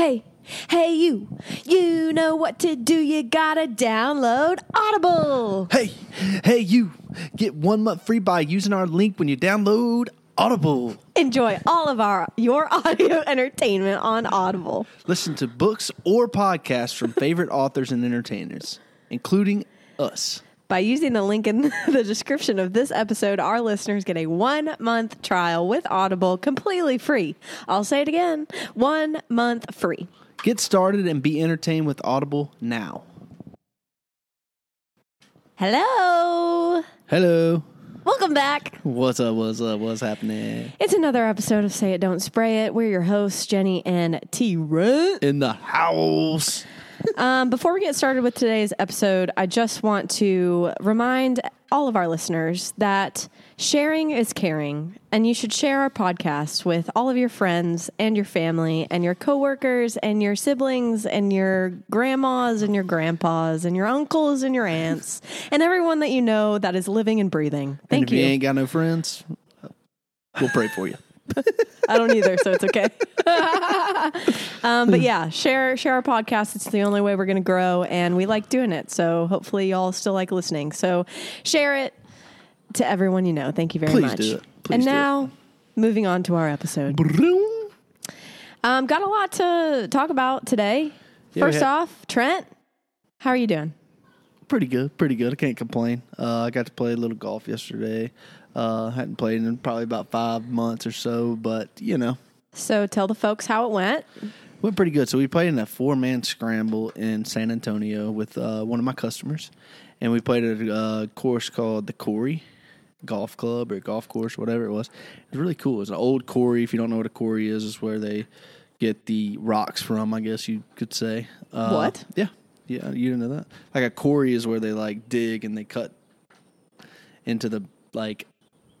Hey, hey, you. You know what to do. You gotta download Audible. Hey, hey, you. Get one month free by using our link when you download Audible. Enjoy all of our your audio entertainment on Audible. Listen to books or podcasts from favorite authors and entertainers, including us. By using the link in the description of this episode, our listeners get a one month trial with Audible completely free. I'll say it again one month free. Get started and be entertained with Audible now. Hello. Hello. Welcome back. What's up? What's up? What's happening? It's another episode of Say It Don't Spray It. We're your hosts, Jenny and T Rent. In the house. Um, before we get started with today's episode, I just want to remind all of our listeners that sharing is caring, and you should share our podcast with all of your friends and your family and your coworkers and your siblings and your grandmas and your grandpas and your uncles and your aunts and everyone that you know that is living and breathing. and Thank if you. you ain't got no friends, we'll pray for you. I don't either, so it's okay. um, but yeah, share share our podcast. It's the only way we're going to grow, and we like doing it. So hopefully, y'all still like listening. So share it to everyone you know. Thank you very Please much. do it. Please and do it. now, moving on to our episode. Um, got a lot to talk about today. Yeah, First off, Trent, how are you doing? Pretty good, pretty good. I can't complain. Uh, I got to play a little golf yesterday. Uh, hadn't played in probably about five months or so, but you know, So tell the folks how it went. went pretty good. So we played in a four man scramble in San Antonio with uh, one of my customers, and we played at a uh, course called the Quarry Golf Club or golf course, whatever it was. It was really cool. It was an old quarry. If you don't know what a quarry is, is where they get the rocks from. I guess you could say. Uh, What? Yeah, yeah. You didn't know that. Like a quarry is where they like dig and they cut into the like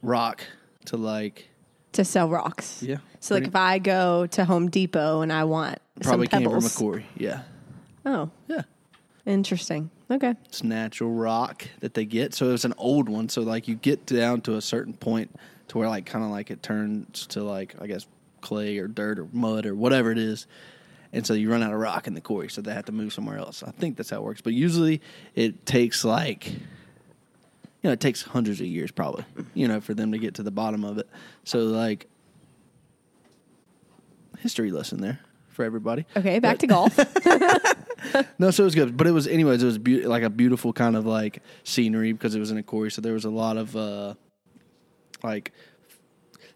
rock to like To sell rocks. yeah. So, like, pretty- if I go to Home Depot and I want probably some came from a pebbles. quarry. Yeah, Oh, yeah. interesting. Okay. It's natural rock that they get. So it was an old one. So like you get down to a certain point to where like kind of like it turns to like I guess clay or dirt or mud or whatever it is. And so you run out of rock in the quarry, so they have to move somewhere else. I think that's how it works. But usually it takes like you know, it takes hundreds of years probably, you know, for them to get to the bottom of it. So like history lesson there for everybody. Okay, back to golf. No, so it was good, but it was anyways. It was be- like a beautiful kind of like scenery because it was in a quarry, so there was a lot of uh, like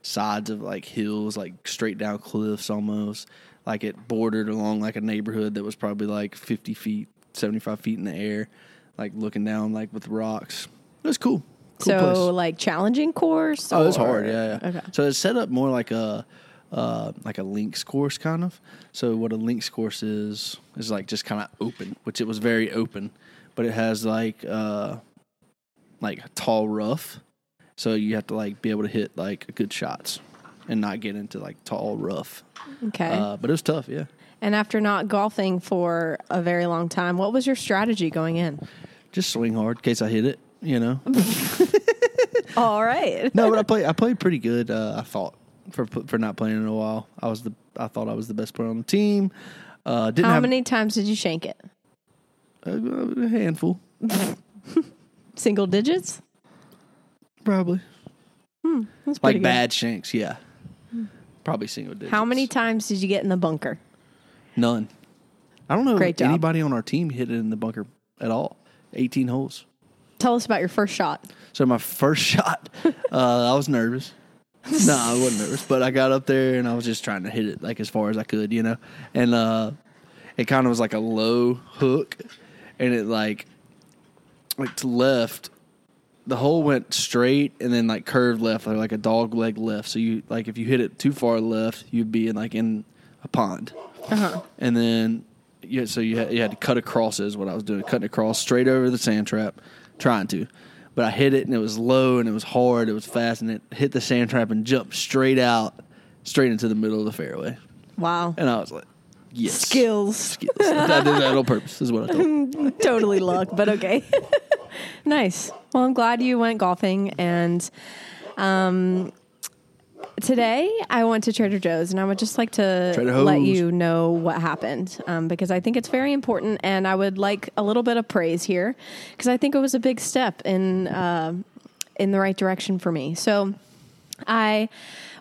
sides of like hills, like straight down cliffs almost. Like it bordered along like a neighborhood that was probably like fifty feet, seventy five feet in the air, like looking down like with rocks. It was cool. Cool so, place. like challenging course. Oh, it was hard. Yeah, yeah. Okay. So it's set up more like a uh, like a links course kind of. So what a links course is is like just kind of open, which it was very open, but it has like uh like tall rough. So you have to like be able to hit like good shots and not get into like tall rough. Okay. Uh, but it was tough, yeah. and after not golfing for a very long time, what was your strategy going in? Just swing hard in case I hit it, you know. All right. no, but I played I played pretty good. Uh, I thought for for not playing in a while. I was the I thought I was the best player on the team. Uh, didn't How have many times did you shank it? a, a handful, Single digits? probably That's like good. bad shanks. Yeah, probably single digits. How many times did you get in the bunker? None. I don't know Great if job. anybody on our team hit it in the bunker at all. Eighteen holes. Tell us about your first shot. So my first shot, uh, I was nervous. no, I wasn't nervous, but I got up there and I was just trying to hit it like as far as I could, you know. And uh, it kind of was like a low hook, and it like like to left. The hole went straight and then like curved left, like, like a dog leg left. So you like if you hit it too far left, you'd be in like in a pond. Uh-huh. And then yeah, so you had, you had to cut across is what I was doing, cutting across straight over the sand trap, trying to. But I hit it and it was low and it was hard, it was fast, and it hit the sand trap and jumped straight out, straight into the middle of the fairway. Wow. And I was like, yes, Skills. skills. I did that on purpose. Is what I thought. totally luck, but okay. nice. Well, I'm glad you went golfing and um today I went to Trader Joe's, and I would just like to let you know what happened um, because I think it's very important, and I would like a little bit of praise here because I think it was a big step in uh, in the right direction for me. So I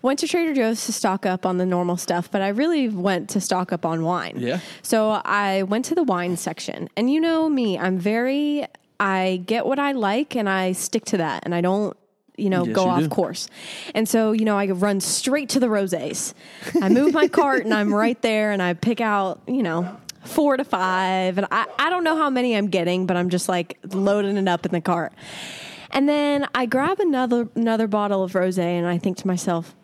went to Trader Joe's to stock up on the normal stuff, but I really went to stock up on wine. Yeah. So I went to the wine section, and you know me, I'm very, I get what I like and I stick to that, and I don't, you know, Yes, go you off do. course. And so, you know, I run straight to the rosés. I move my cart and I'm right there, and I pick out, you know, four to five, and I, I don't know how many I'm getting, but I'm just like loading it up in the cart. And then I grab another another bottle of rosé, and I think to myself,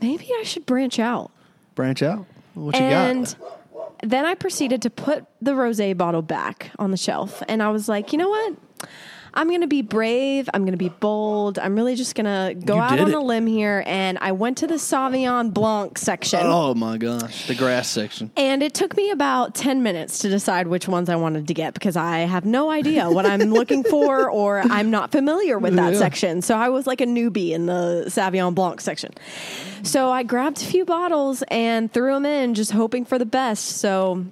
maybe I should branch out. Branch out. What you got? and got? then I proceeded to put the rosé bottle back on the shelf, and I was like, you know what? I'm going to be brave. I'm going to be bold. I'm really just going to go You out did on it. a limb here. And I went to the Sauvignon Blanc section. Oh my gosh, the grass section. And it took me about 10 minutes to decide which ones I wanted to get because I have no idea what I'm looking for or I'm not familiar with that Yeah. section. So I was like a newbie in the Sauvignon Blanc section. So I grabbed a few bottles and threw them in, just hoping for the best. So,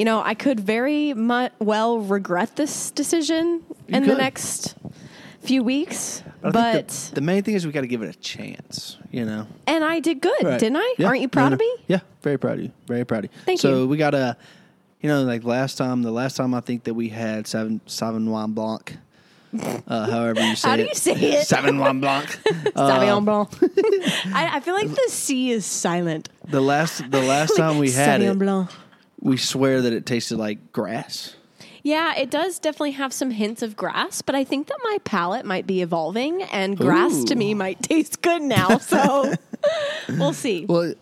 you know, I could very mu- well regret this decision in the could. next few weeks. I but, think the, the main thing is we got to give it a chance. You know. and I did good, Right. didn't I? Yeah. Aren't you proud no. of me? Yeah, very proud of you. Very proud of you. Thank you. so you. we got a, you know, like last time, the last time I think that we had seven Sauvignon Blanc. Uh, however you say How it. do you say it? Sauvignon Blanc. Sauvignon Blanc. I, I feel like the C is silent. the last, the last time we had Sauvignon it, Blanc. We swear that it tasted like grass. Yeah, it does definitely have some hints of grass, but I think that my palate might be evolving and grass to me might taste good now. So we'll see. Well,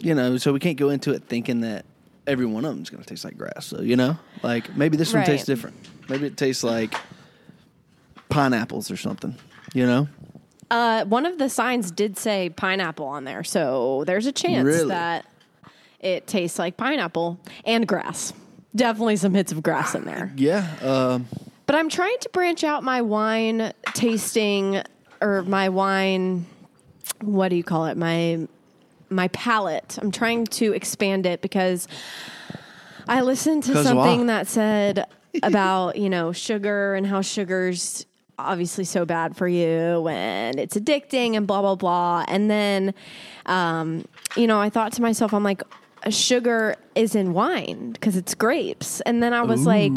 you know, so we can't go into it thinking that every one of them is going to taste like grass. So you know, like maybe this one tastes different. Maybe it tastes like pineapples or something. You know. Uh, one of the signs did say pineapple on there, so there's a chance Really? that it tastes like pineapple and grass. Definitely some hits of grass in there. Yeah. Um, But I'm trying to branch out my wine tasting or my wine what do you call it? My my palate. I'm trying to expand it because I listened to something that said about, you know, sugar and how sugar's obviously so bad for you and it's addicting and blah blah blah. And then um, you know, I thought to myself, I'm like, sugar is in wine because it's grapes. And then I was like,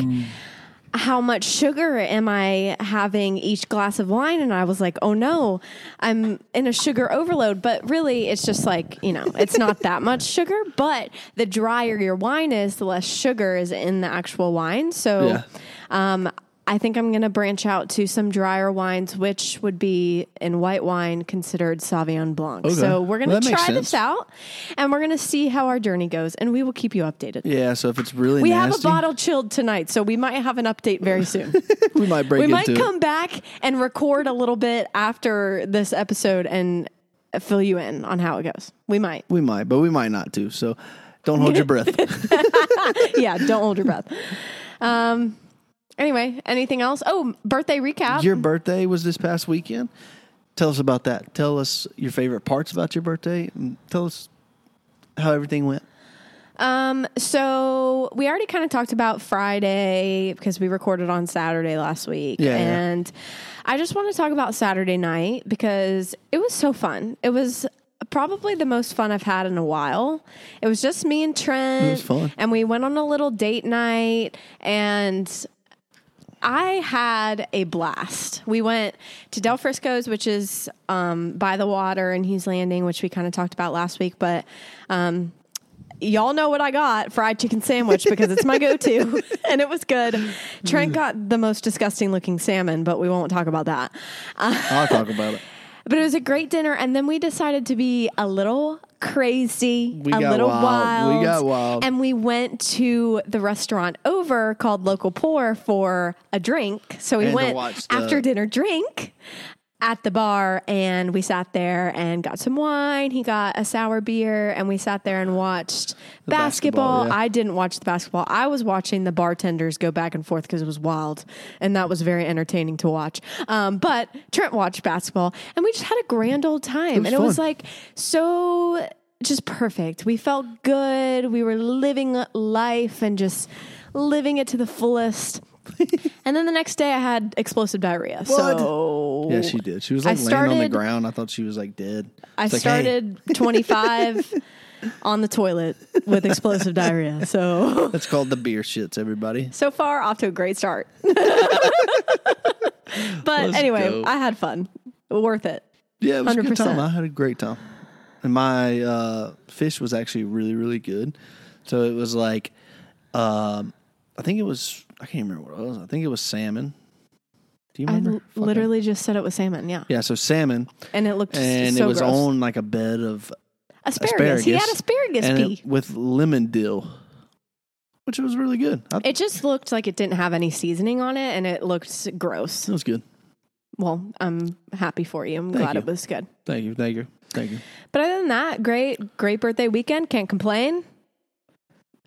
how much sugar am I having each glass of wine? And I was like, oh no, I'm in a sugar overload. But really, it's just like, you know, it's not that much sugar. But the drier your wine is, the less sugar is in the actual wine. So, Yeah. um, I think I'm going to branch out to some drier wines, which would be in white wine considered Sauvignon Blanc. Okay. So we're going to makes try this out and we're going to see how our journey goes and we will keep you updated. yeah. So if it's really We nasty, have a bottle chilled tonight, so we might have an update very soon. we might break we might come back and record a little bit after this episode and fill you in on how it goes. We might. We might, but we might not too. So don't hold your breath. yeah, don't hold your breath. Um anyway, anything else? Oh, birthday recap. your birthday was this past weekend. Tell us about that. Tell us your favorite parts about your birthday. and Tell us how everything went. Um, so we already kind of talked about Friday because we recorded on Saturday last week. Yeah, yeah. And I just want to talk about Saturday night because it was so fun. It was probably the most fun I've had in a while. It was just me and Trent. It was fun. And we went on a little date night and I had a blast. We went to Del Frisco's, which is um, by the water in Hughes Landing, which we kind of talked about last week. But um, y'all know what I got fried chicken sandwich because it's my go to, and it was good. Trent got the most disgusting looking salmon, but we won't talk about that. I'll talk about it. But it was a great dinner, and then we decided to be a little crazy, We a little wild. wild. We got wild. And we went to the restaurant over called Local Pour for a drink. So we And went after dinner drink. At the bar and we sat there and got some wine. He got a sour beer and we sat there and watched basketball. basketball, yeah. I didn't watch the basketball. I was watching the bartenders go back and forth because it was wild and that was very entertaining to watch. Um, but Trent watched basketball and we just had a grand old time. was and it was like so just perfect. We felt good. We were living life and just living it to the fullest. and then the next day I had explosive diarrhea. So Yeah, she did. She was I like laying on the started- ground. I thought she was like dead. I It's like, hey, started 25 on the toilet with explosive diarrhea. So That's called the beer shits, everybody. so far off to a great start. but Let's anyway, go. I had fun. Worth it. Yeah, it was a good 100%. time. I had a great time. And my uh, fish was actually really, really good. So it was like, um, I think it was, I can't remember what it was. I think it was salmon. Do you remember? l- Fucking- literally just said it was salmon. Yeah. Yeah, so salmon. And it looked And so it was gross. on like a bed of asparagus. He had asparagus. and pea. it, with lemon dill, which was really good. I, It just looked like it didn't have any seasoning on it and it looked gross. it was good. Well, I'm happy for you. I'm Thank glad you. it was good. Thank you. Thank you. Thank you. But other than that, great, great birthday weekend. Can't complain.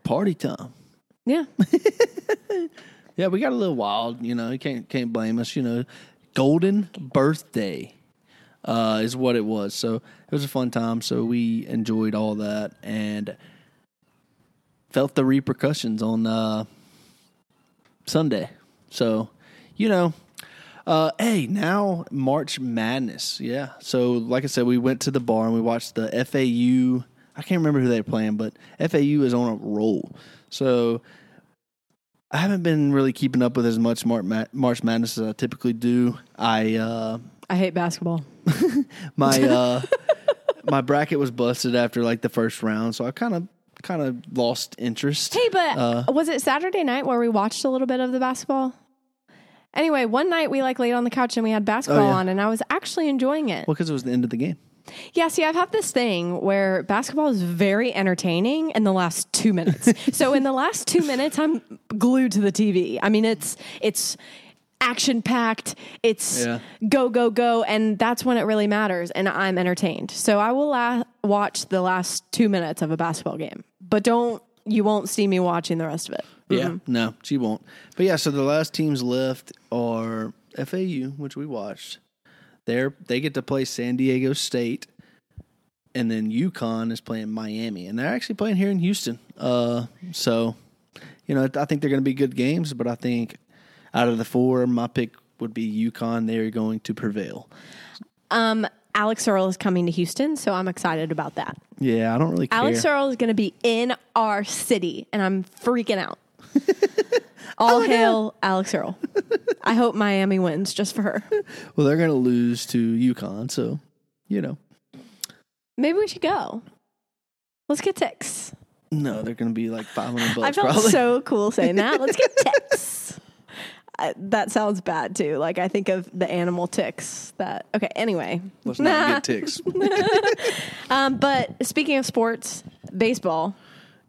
Party time. Yeah. Yeah, we got a little wild. You know, you can't can't blame us. You know, golden birthday uh, is what it was. So it was a fun time. So we enjoyed all that and felt the repercussions on uh, Sunday. So you know, uh, hey, now March Madness. Yeah. So like I said, we went to the bar and we watched the FAU. I can't remember who they were playing, but FAU is on a roll. So I haven't been really keeping up with as much March, Madness as I typically do. I uh, I hate basketball. my uh, my bracket was busted after like the first round, so I kind of kind of lost interest. Hey, but Uh, was it Saturday night where we watched a little bit of the basketball? Anyway, one night we like laid on the couch and we had basketball Oh, yeah. on, and I was actually enjoying it. Well, because it was the end of the game. Yeah, see, I've had this thing where basketball is very entertaining in the last two minutes. so in the last two minutes, I'm glued to the TV. I mean, it's it's action packed. It's Yeah. go go go, and that's when it really matters. And I'm entertained. So I will la- watch the last two minutes of a basketball game, but don't you won't see me watching the rest of it. Yeah, no, she won't. But yeah, so the last teams left are FAU, which we watched. They're they get to play San Diego State, and then UConn is playing Miami, and they're actually playing here in Houston. Uh, so you know, I think they're going to be good games, but I think out of the four, my pick would be UConn. They're going to prevail. Um, Alix Earle is coming to Houston, so I'm excited about that. Yeah, I don't really care. Alix Earle is going to be in our city, and I'm freaking out. All hail Alix Earle. I hope Miami wins just for her. well, they're going to lose to UConn, so you know, Maybe we should go. Let's get ticks. no, they're going to be like five hundred bucks. I felt probably. so cool saying that. Let's get ticks. I, that sounds bad too. Like I think of the animal ticks. That okay. Anyway, Let's not get ticks. um, but speaking of sports, baseball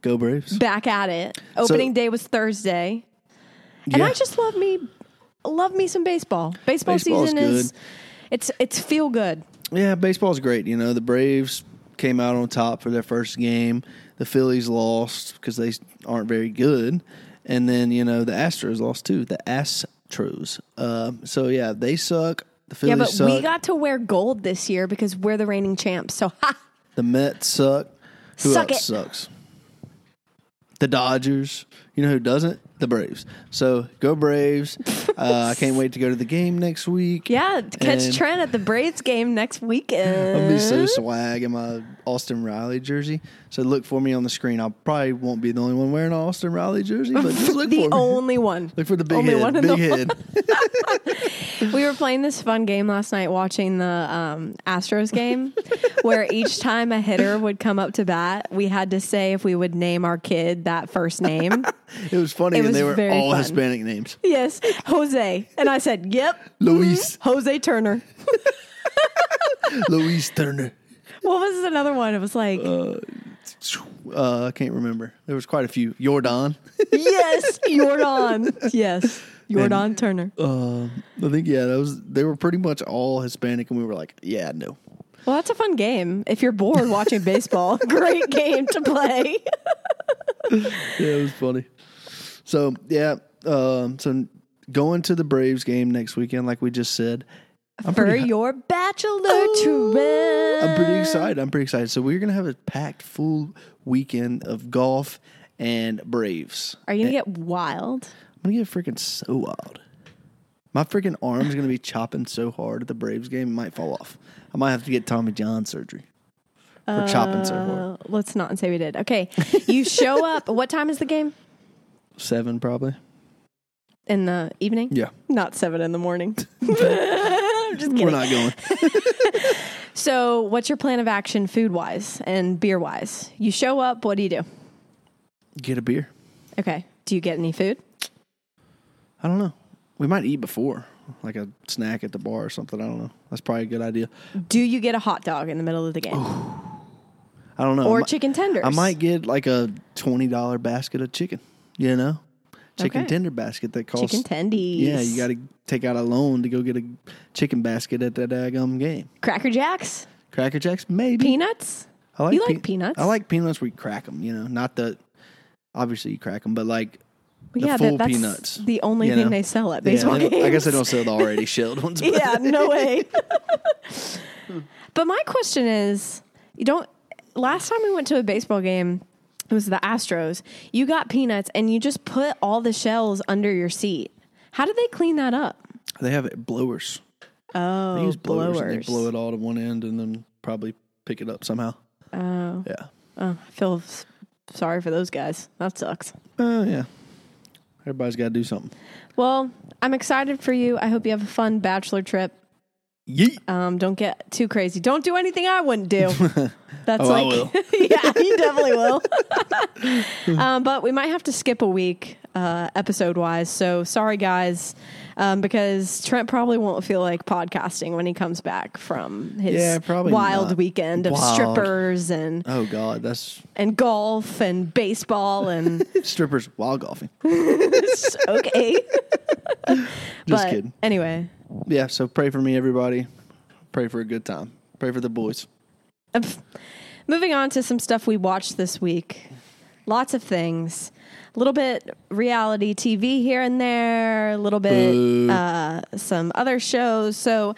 Go Braves. back at it. Opening day was Thursday. And Yeah. I just love me love me some baseball. Baseball Baseball's season is good. it's it's feel good. Yeah, baseball's great. You know, the Braves came out on top for their first game. The Phillies lost because they aren't very good, and then you know the Astros lost too. The Astros. Um, so yeah, they suck. The Phillies yeah, but suck. we got to wear gold this year because we're the reigning champs. So ha the Mets suck. Who Suck else it. sucks? The Dodgers. You know who doesn't? The Braves. So go Braves. uh, I can't wait to go to the game next week. Yeah, catch And- Trent at the Braves game next weekend. I'll be so swag in my Austin Riley jersey. So look for me on the screen. I probably won't be the only one wearing an Austin Riley jersey, but just look the for the only one. Look for the big only head. Big head. We were playing this fun game last night watching the um, Astros game where each time a hitter would come up to bat, we had to say if we would name our kid that first name. It was funny, It and was they were very all fun. Hispanic names. yes, Jose. And I said, yep, Luis, Jose Turner. Luis Turner. What was another one? It was like, Uh, I can't remember. There was quite a few. Jordan. yes, Jordan. Yes. Jordan Turner. Uh, I think yeah, that was they were pretty much all Hispanic, and we were like, yeah, no. Well, that's a fun game. If you're bored watching baseball, great game to play. Yeah, it was funny. So yeah, um, so going to the Braves game next weekend, like we just said. I'm For pretty, your bachelor trip. I'm pretty excited. I'm pretty excited. So we're gonna have a packed full weekend of golf and Braves. Are you going to get wild? I'm gonna get freaking so wild. My freaking arm's gonna be chopping so hard at the Braves game, it might fall off. I might have to get Tommy John surgery for chopping so hard. Uh, let's not say we did. Okay. You show up. What time is the game? Seven probably. In the evening? Yeah, Not seven in the morning. I'm just kidding. we're not going. So, what's your plan of action food wise and beer wise? You show up, what do you do? Get a beer. Okay. Do you get any food? I don't know. We might eat before, like a snack at the bar or something. I don't know. That's probably a good idea. Do you get a hot dog in the middle of the game? I don't know. or I chicken tenders? I might get like a twenty dollar basket of chicken. You know, chicken Okay. tender basket that costs. Chicken tendies. Yeah, you got to take out a loan to go get a chicken basket at that daggum game. Cracker Jacks? Cracker Jacks, maybe. Peanuts? I like, You like peanuts? I like peanuts where you crack them. You know, not the obviously you crack them, but like The yeah, full that, that's peanuts, the only you thing know? they sell at baseball don't- games. I guess they don't sell the already shelled ones. Yeah, no way. but my question is, you don't. Last time we went to a baseball game, it was the Astros. You got peanuts and you just put all the shells under your seat. How do they clean that up? they have it blowers. Oh, They use blowers, and they blow it all to one end and then probably pick it up somehow. Oh, Yeah. oh, I feel sorry for those guys. That sucks. Uh, yeah. Everybody's got to do something. Well, I'm excited for you. I hope you have a fun bachelor trip. Yeet. Um, don't get too crazy. Don't do anything I wouldn't do. That's Oh, like, yeah, you definitely will. um, but we might have to skip a week, uh, episode wise. So sorry, guys, um, because Trent probably won't feel like podcasting when he comes back from his Yeah, probably wild not. weekend of Wild. strippers and Oh, God. That's and golf and baseball and strippers while golfing. okay. Just but kidding. anyway, Yeah. So pray for me, everybody. Pray for a good time. Pray for the boys. Uh. Moving on to some stuff we watched this week. Lots of things. A little bit reality TV here and there, a little bit uh, some other shows. So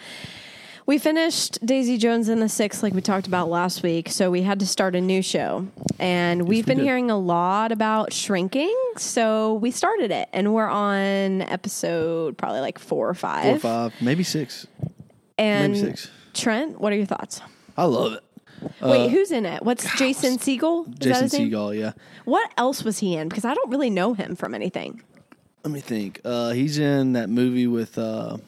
we finished Daisy Jones and the Six like we talked about last week. So we had to start a new show. And we've we been did. hearing a lot about shrinking. So we started it and we're on episode probably like four or five. Four or five, maybe six. and maybe six. Trent, what are your thoughts? I love it. Wait, who's in it? What's Jason Segel? Is Jason? Segel, yeah. What else was he in? Because I don't really know him from anything. Let me think. Uh, he's in that movie with, uh,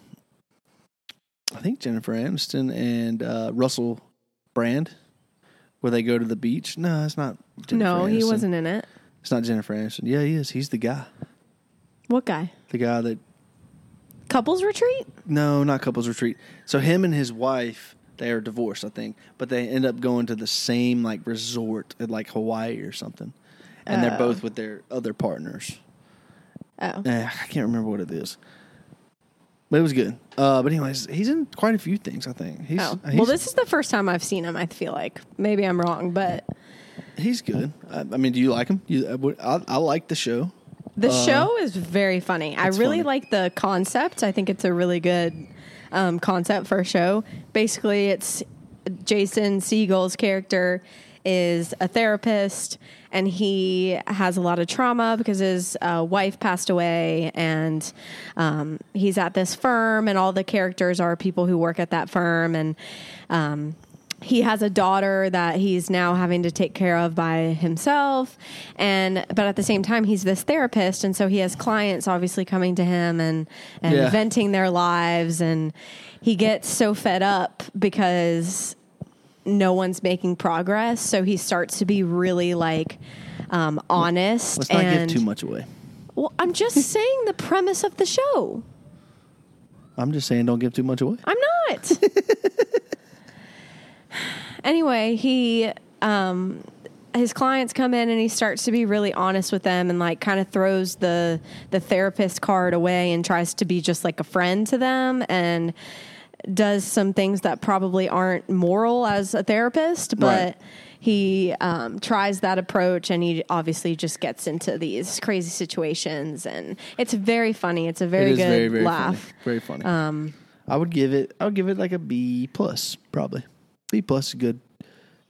I think Jennifer Aniston and uh, Russell Brand, where they go to the beach. No, it's not. Jennifer no, he wasn't in it. It's not Jennifer Aniston. Yeah, he is. He's the guy. What guy? The guy that. Couples retreat? No, not couples retreat. So him and his wife, they are divorced, I think, but they end up going to the same like resort at like Hawaii or something, and they're Oh. both with their other partners. Oh, Eh, I can't remember what it is. But it was good. Uh, but anyways, he's in quite a few things. I think he's oh. he's, Well, this is the first time I've seen him. I feel like maybe I'm wrong, but he's good. I, I mean, do you like him? You, I, would- I, I like the show. the show is very funny. I Uh, it's really funny. like the concept. I think it's a really good um, concept for a show. Basically, it's Jason Segel's character is a therapist and he has a lot of trauma because his uh, wife passed away and um, he's at this firm and all the characters are people who work at that firm and um, he has a daughter that he's now having to take care of by himself and but at the same time he's this therapist and so he has clients obviously coming to him and and Yeah. venting their lives and he gets so fed up because no one's making progress so he starts to be really like um, honest Let's not and give too much away. well i'm just saying the premise of the show I'm just saying, don't give too much away. I'm not. anyway, he um, his clients come in and he starts to be really honest with them and like kind of throws the the therapist card away and tries to be just like a friend to them and does some things that probably aren't moral as a therapist, but Right. he um, tries that approach and he obviously just gets into these crazy situations and it's very funny. It's a very it is good very very laugh. funny. Very funny. Um, I would give it. I would give it like a B plus, probably. B plus is good.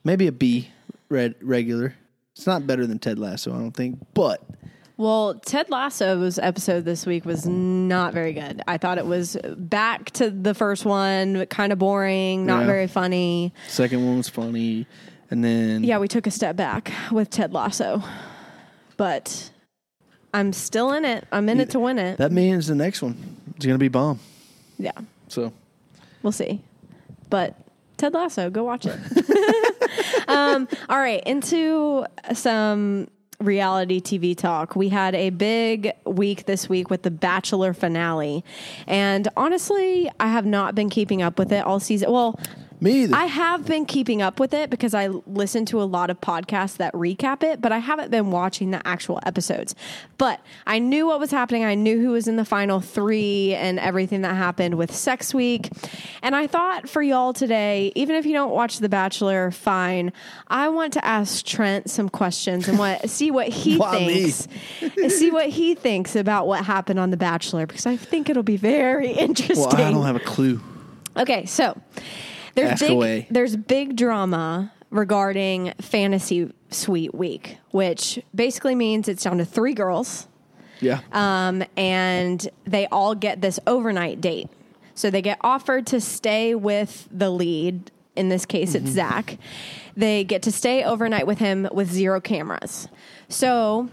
Maybe a B, red regular. It's not better than Ted Lasso, I don't think, but Well, Ted Lasso's episode this week was not very good. I thought it was back to the first one, kind of boring, not Yeah. very funny. second one was funny, and then Yeah, we took a step back with Ted Lasso, but I'm still in it. I'm in it to win it. that means the next one is gonna be bomb. Yeah, So we'll see. But Ted Lasso, go watch it. um, all right, into some reality TV talk. We had a big week this week with the Bachelor finale. And honestly, I have not been keeping up with it all season. Well, me either. I have been keeping up with it because I listen to a lot of podcasts that recap it, but I haven't been watching the actual episodes. But I knew what was happening. I knew who was in the final three and everything that happened with Sex Week. And I thought for y'all today, even if you don't watch The Bachelor, fine. I want to ask Trent some questions and what see what he thinks. see what he thinks about what happened on The Bachelor because I think it'll be very interesting. well, I don't have a clue. Okay, so there's Ask big away. there's big drama regarding fantasy suite week, which basically means it's down to three girls, Yeah. um, and they all get this overnight date. So they get offered to stay with the lead. In this case, Mm-hmm. it's Zach. They get to stay overnight with him with zero cameras. So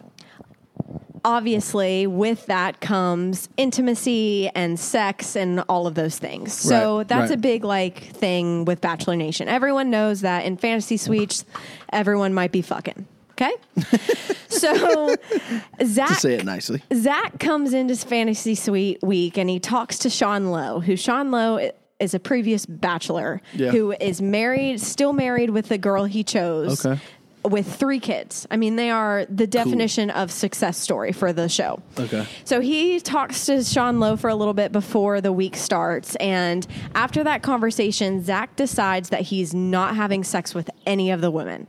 obviously with that comes intimacy and sex and all of those things. So Right, that's right. a big like thing with Bachelor Nation. Everyone knows that in fantasy suites everyone might be fucking. Okay? so to Zach say it nicely. Zach comes into fantasy suite week and he talks to Sean Lowe, who Sean Lowe is a previous bachelor Yeah. who is married, still married with the girl he chose. Okay. With three kids. I mean, they are the definition of success story for the show. Okay. So he talks to Sean Lowe for a little bit before the week starts. And after that conversation, Zach decides that he's not having sex with any of the women.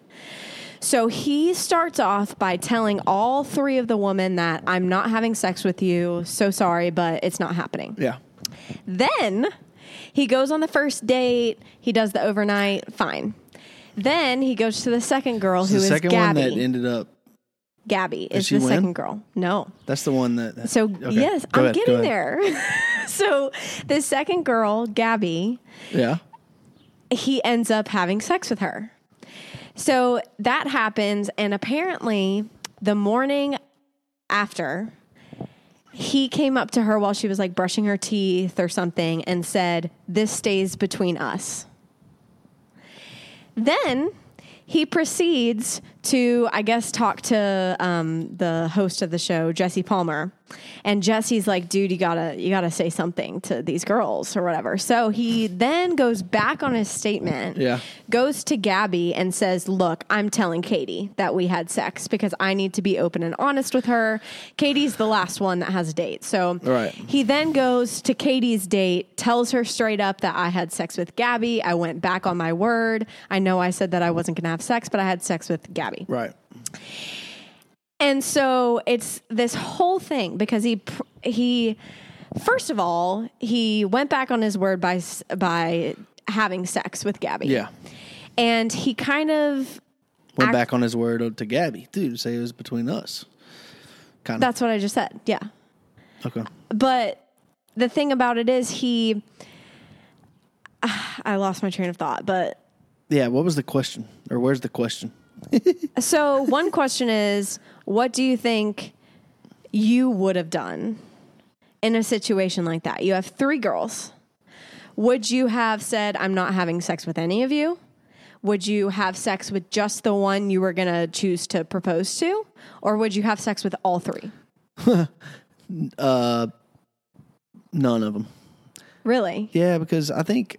So he starts off by telling all three of the women that I'm not having sex with you. So sorry, but it's not happening. Yeah. Then he goes on the first date. He does the overnight. Fine. Then he goes to the second girl who the is second Gabby. one that ended up. Gabby is she the win? second girl. No. That's the one that. So Okay. yes, Go I'm ahead, go getting ahead. there. so the second girl, Gabby, Yeah. he ends up having sex with her. So that happens, and apparently the morning after, he came up to her while she was like brushing her teeth or something and said, This stays between us. Then he proceeds to, I guess, talk to um, the host of the show, Jesse Palmer, and Jesse's like, "Dude, you gotta, you gotta say something to these girls or whatever." So he then goes back on his statement, Yeah. goes to Gabby and says, "Look, I'm telling Katie that we had sex because I need to be open and honest with her. Katie's the last one that has a date, so Right. he then goes to Katie's date, tells her straight up that I had sex with Gabby. I went back on my word. I know I said that I wasn't going to have sex, but I had sex with Gabby. Right. And so it's this whole thing because he he first of all, he went back on his word by by having sex with Gabby. Yeah. And he kind of Went Act- back on his word to Gabby, to Say it was between us. Kind of. that's what I just said. Yeah. Okay. But the thing about it is he I lost my train of thought, but Yeah. What was the question, or where's the question? So, one question is what do you think you would have done in a situation like that? You have three girls. Would you have said, I'm not having sex with any of you? Would you have sex with just the one you were going to choose to propose to? Or would you have sex with all three? Uh, none of them. Really? Yeah, because I think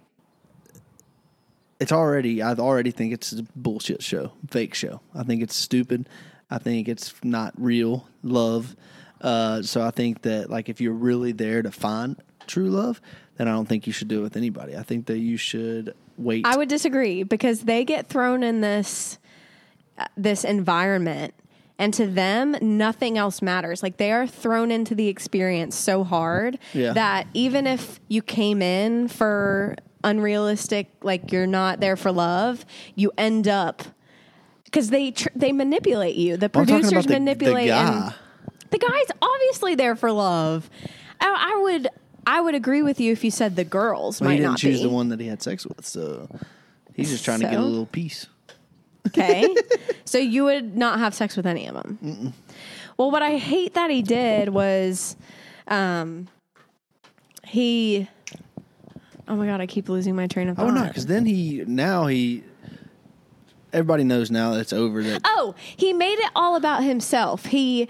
it's already I already think it's a bullshit show, fake show. I think it's stupid. I think it's not real love. Uh, so I think that like if you're really there to find true love, then I don't think you should do it with anybody. I think that you should wait. I would disagree because they get thrown in this uh, this environment and to them nothing else matters. Like they are thrown into the experience so hard Yeah. that even if you came in for unrealistic like you're not there for love, you end up because they tr- they manipulate you. The producers the- the manipulate and- guy. the guy's obviously there for love. I, I would I would agree with you if you said the girls Well, might he didn't not choose be. the one that he had sex with, so he's just trying to get a little piece. Okay. so you would not have sex with any of them. Well, what I hate that he did was um, he. Oh my God, I keep losing my train of thought. Oh no, because then he now he everybody knows now that it's over. That Oh, he made it all about himself. He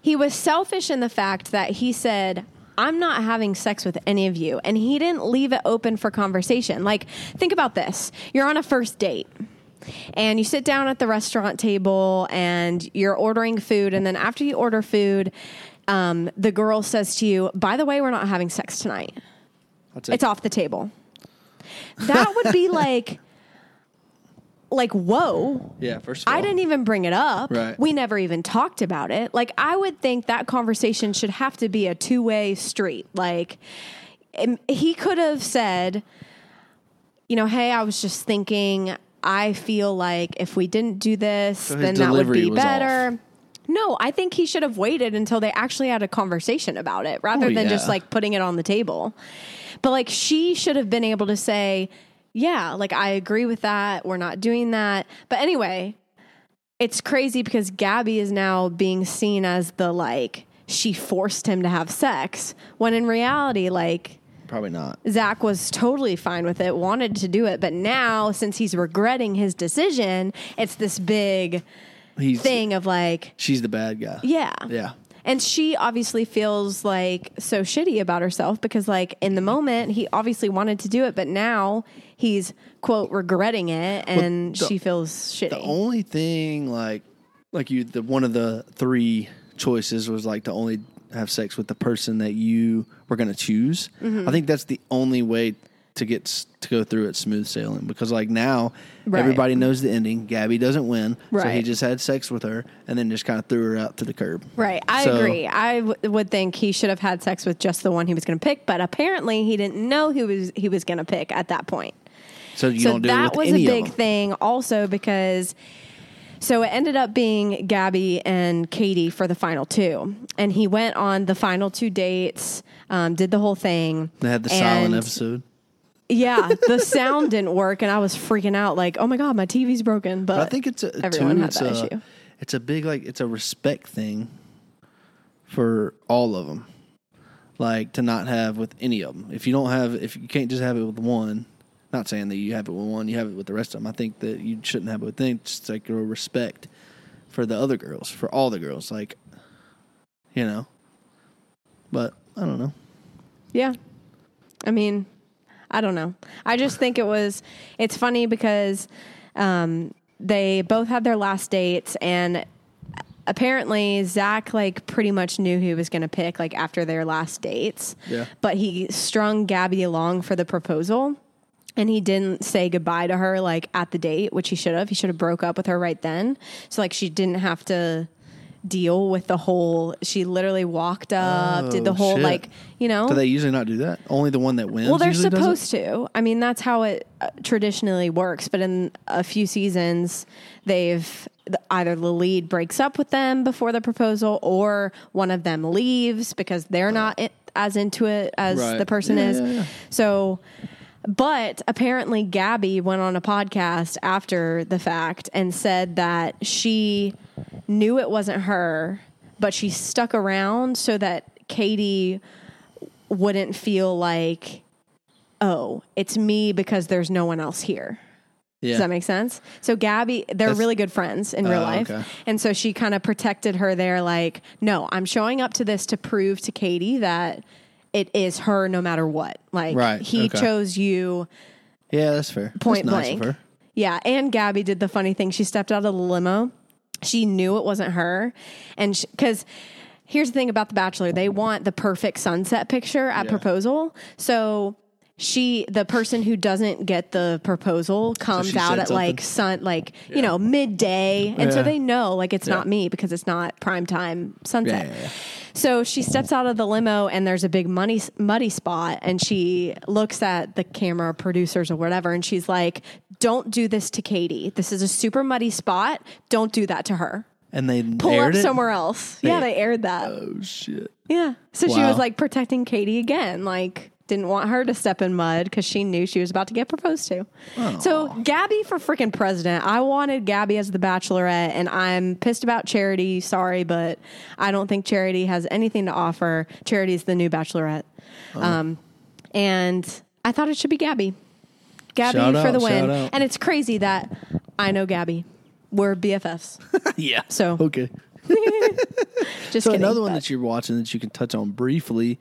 he was selfish in the fact that he said, "I'm not having sex with any of you." And he didn't leave it open for conversation. Like think about this. You're on a first date. And you sit down at the restaurant table and you're ordering food and then after you order food, um, the girl says to you, "By the way, we're not having sex tonight." I'll take It's off the table. That would be like like whoa. Yeah, first I didn't even bring it up. Right. We never even talked about it. Like I would think that conversation should have to be a two-way street. Like he could have said, you know, hey, I was just thinking I feel like if we didn't do this, So then that would be better. No, I think he should have waited until they actually had a conversation about it rather Oh, than just like putting it on the table. But like she should have been able to say, yeah, like I agree with that. We're not doing that. But anyway, it's crazy because Gabby is now being seen as the like she forced him to have sex when in reality like probably not. Zach was totally fine with it, wanted to do it, but now since he's regretting his decision, it's this big He's thing of like, she's the bad guy. yeah. yeah. And she obviously feels like so shitty about herself because, like, in the moment, he obviously wanted to do it, but now he's, quote, regretting it and the- she feels shitty. The only thing like like you the one of the three choices was like to only have sex with the person that you were going to choose. Mm-hmm. I think that's the only way to get to go through it smooth sailing because like now Right. everybody knows the ending. Gabby doesn't win, so he just had sex with her and then just kind of threw her out to the curb. Right. I So- agree. I w- would think he should have had sex with just the one he was going to pick, but apparently he didn't know who was he was going to pick at that point. So you so don't do that was a big thing also because so it ended up being Gabby and Katie for the final two. And he went on the final two dates, um, did the whole thing. They had the silent episode. Yeah, the sound didn't work, and I was freaking out. Like, oh my god, my TV's broken. But, But I think it's a everyone too, had it's that a, issue. It's a big like it's a respect thing for all of them. Like to not have with any of them. If you don't have, if you can't just have it with one, not saying that you have it with one, you have it with the rest of them. I think that you shouldn't have it with them. Just like a respect for the other girls, for all the girls. Like, you know. But I don't know. Yeah. I mean, I don't know. I just think it was, it's funny because um, they both had their last dates and apparently Zach like pretty much knew who he was going to pick like after their last dates. Yeah. But he strung Gabby along for the proposal and he didn't say goodbye to her like at the date, which he should have. He should have broke up with her right then. So like she didn't have to deal with the whole she literally walked up, did the Oh, whole shit. like, you know. Do they usually not do that? Only the one that wins. Well, they're usually does it? supposed to. I mean, that's how it uh, traditionally works. But in a few seasons, they've either the lead breaks up with them before the proposal, or one of them leaves because they're not as into it as Right. the person Yeah, is. yeah, yeah. So. But apparently, Gabby went on a podcast after the fact and said that she knew it wasn't her, but she stuck around so that Katie wouldn't feel like, oh, it's me because there's no one else here. Yeah. Does that make sense? So Gabby, they're That's- really good friends in real Oh, life. okay. And so she kind of protected her there like, no, I'm showing up to this to prove to Katie that it is her no matter what. Like Right, he okay. chose you Yeah, that's fair. Point that's nice blank. her. Yeah, and Gabby did the funny thing. She stepped out of the limo. She knew it wasn't her, and because here's the thing about The Bachelor, they want the perfect sunset picture at Yeah. proposal. So she, the person who doesn't get the proposal, comes she out at like sun, like you know midday, and so they know like it's Yeah. not me because it's not prime time sunset. Yeah, yeah, yeah. So she steps out of the limo and there's a big muddy, muddy spot and she looks at the camera producers or whatever and she's like, "Don't do this to Katie. This is a super muddy spot. Don't do that to her. And they Pull up it? somewhere else." yeah, They- they aired that. Oh shit! yeah. So she was like protecting Katie again, like didn't want her to step in mud because she knew she was about to get proposed to. So Gabby for freaking president. I wanted Gabby as the bachelorette, and I'm pissed about Charity. Sorry, but I don't think Charity has anything to offer. Charity's the new bachelorette, um, and I thought it should be Gabby. Gabby Shout for out, the win, and it's crazy that I know Gabby. We're BFFs. yeah. So- okay. Just So kidding, another one but- that you're watching that you can touch on briefly,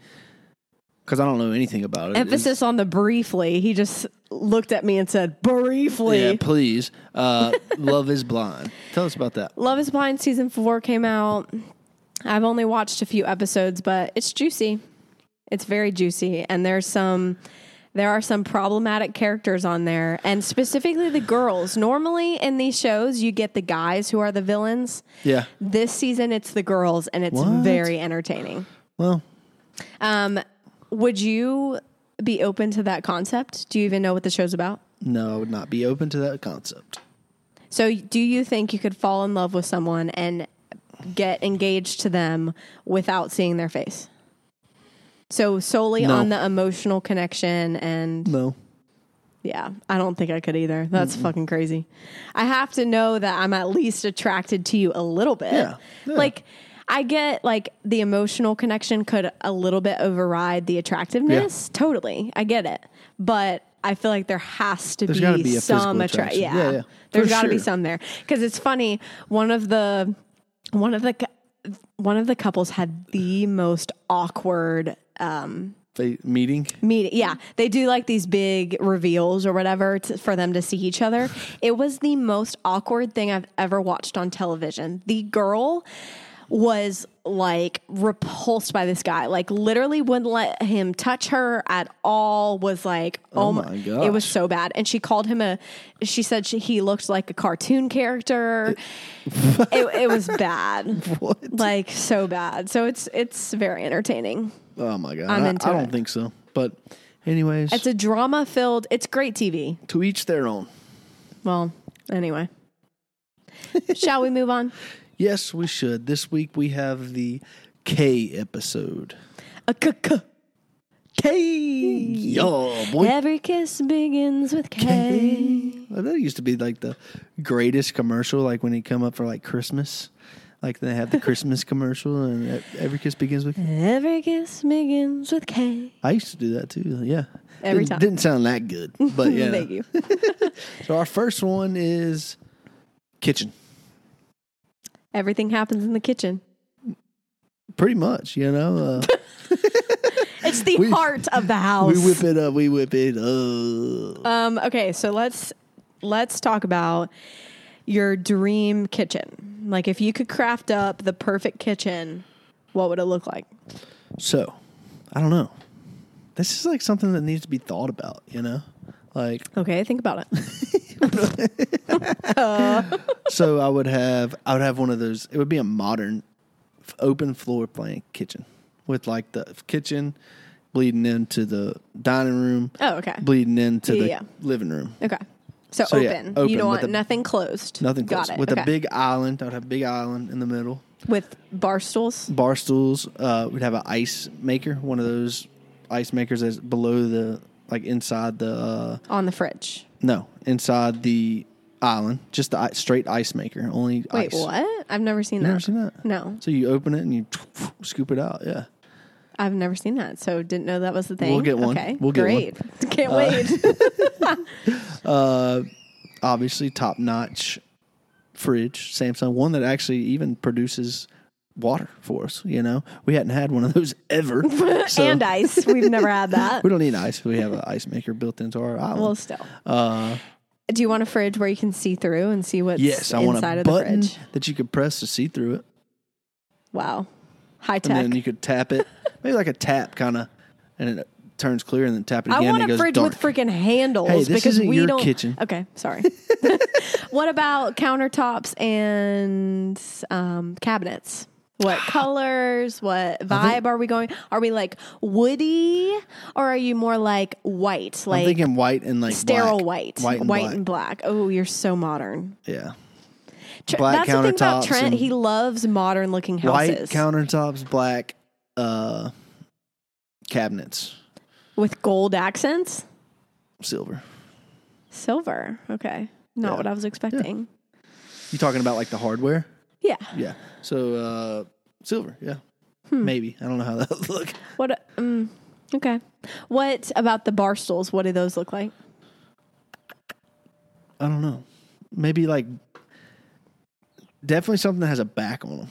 because I don't know anything about it. emphasis on the briefly. He just looked at me and said briefly. yeah, please. Uh, Love is Blind. Tell us about that. Love is Blind season four came out. I've only watched a few episodes, but it's juicy. It's very juicy, and there's some. There are some problematic characters on there, and specifically the girls. Normally in these shows, you get the guys who are the villains. Yeah. This season, it's the girls, and it's What? very entertaining. Well, Um, would you be open to that concept? Do you even know what the show's about? no, I would not be open to that concept. So, do you think you could fall in love with someone and get engaged to them without seeing their face? So, solely No. on the emotional connection and No. yeah, I don't think I could either. That's fucking crazy. I have to know that I'm at least attracted to you a little bit. Yeah, yeah. Like I get like the emotional connection could a little bit override the attractiveness. Totally. I get it. But I feel like there has to There's be, be some physical attraction. Yeah. Yeah, yeah. There's got to be some there. Cuz it's funny, one of the one of the one of the couples had the most awkward um Fa- meeting. meeting. Yeah, they do like these big reveals or whatever to, for them to see each other. It was the most awkward thing I've ever watched on television. The girl was like repulsed by this guy. Like literally wouldn't let him touch her at all. Was like, oh, Oh my, god, it was so bad. And she called him a. She said she, he looked like a cartoon character. it, it was bad. What? Like so bad. So it's it's very entertaining. Oh my god. I'm I, I don't it. think so. But anyways, It's a drama filled. It's great TV. to each their own. Well, anyway. Shall we move on? Yes, we should. This week we have the K episode. A k k K. Yo, boy. Every kiss begins with K. Well, that used to be like the greatest commercial, like when he come up for like Christmas. Like they have the Christmas commercial, and every kiss begins with. K. Every kiss begins with K. I used to do that too. Yeah, Every didn't, time. didn't sound that good, but yeah. Thank you. So our first one is kitchen. Everything happens in the kitchen. Pretty much, you know. Uh, It's the We- heart of the house. we whip it up. We whip it up. Um, okay, so let's let's talk about your dream kitchen. Like if you could craft up the perfect kitchen, what would it look like? So, I don't know. This is like something that needs to be thought about. You know, like Okay, think about it. so. I would have. I would have one of those. It would be a modern, open floor plan kitchen with like the kitchen bleeding into the dining room, Oh, okay. bleeding into the Yeah. living room. Okay. So, So, yeah, open. open You don't want a- nothing closed. Nothing Got it. With okay. a big island. I would have a big island in the middle. with bar stools. bar stools. Uh, we'd have an ice maker, one of those ice makers that's below the like inside the uh, on the fridge. no inside the island, just the straight ice maker, only Wait, ice. what? I've never seen You that. never seen that? No, So you open it and you scoop it out. Yeah, I've never seen that. So didn't know that was the thing. We'll get one. Okay, We'll get one. great. Can't wait. uh, obviously top notch fridge, Samsung, one that actually even produces water for us. You know, we hadn't had one of those ever. so and ice. We've never had that. we don't need ice. We have an ice maker built into our island. well, still. uh, Do you want a fridge where you can see through and see what's yes, I want inside a of the button fridge? that you could press to see through it, Wow. High and tech. then you could tap it, maybe like a tap kind of, and it turns clear, and then tap it again. I want and it a fridge dark. with freaking handles Hey, this because isn't we your don't. kitchen. Okay, sorry. what about countertops and um, cabinets? What colors? What vibe are we going? Are we like woody, or are you more like white, I'm like thinking white and like sterile black. white, white and black. and black? Oh, you're so modern. yeah, Tr- Black That's the thing about countertops Trent. He loves modern looking houses. white countertops, black uh, cabinets, with gold accents. silver. Silver. Okay, not Yeah. what I was expecting. You talking about like the hardware? Yeah. Yeah. So uh, silver. Yeah. Hmm. Maybe I don't know how that would look. What? Um, okay. What about the bar stools? What do those look like? I don't know. Maybe like definitely something that has a back on them.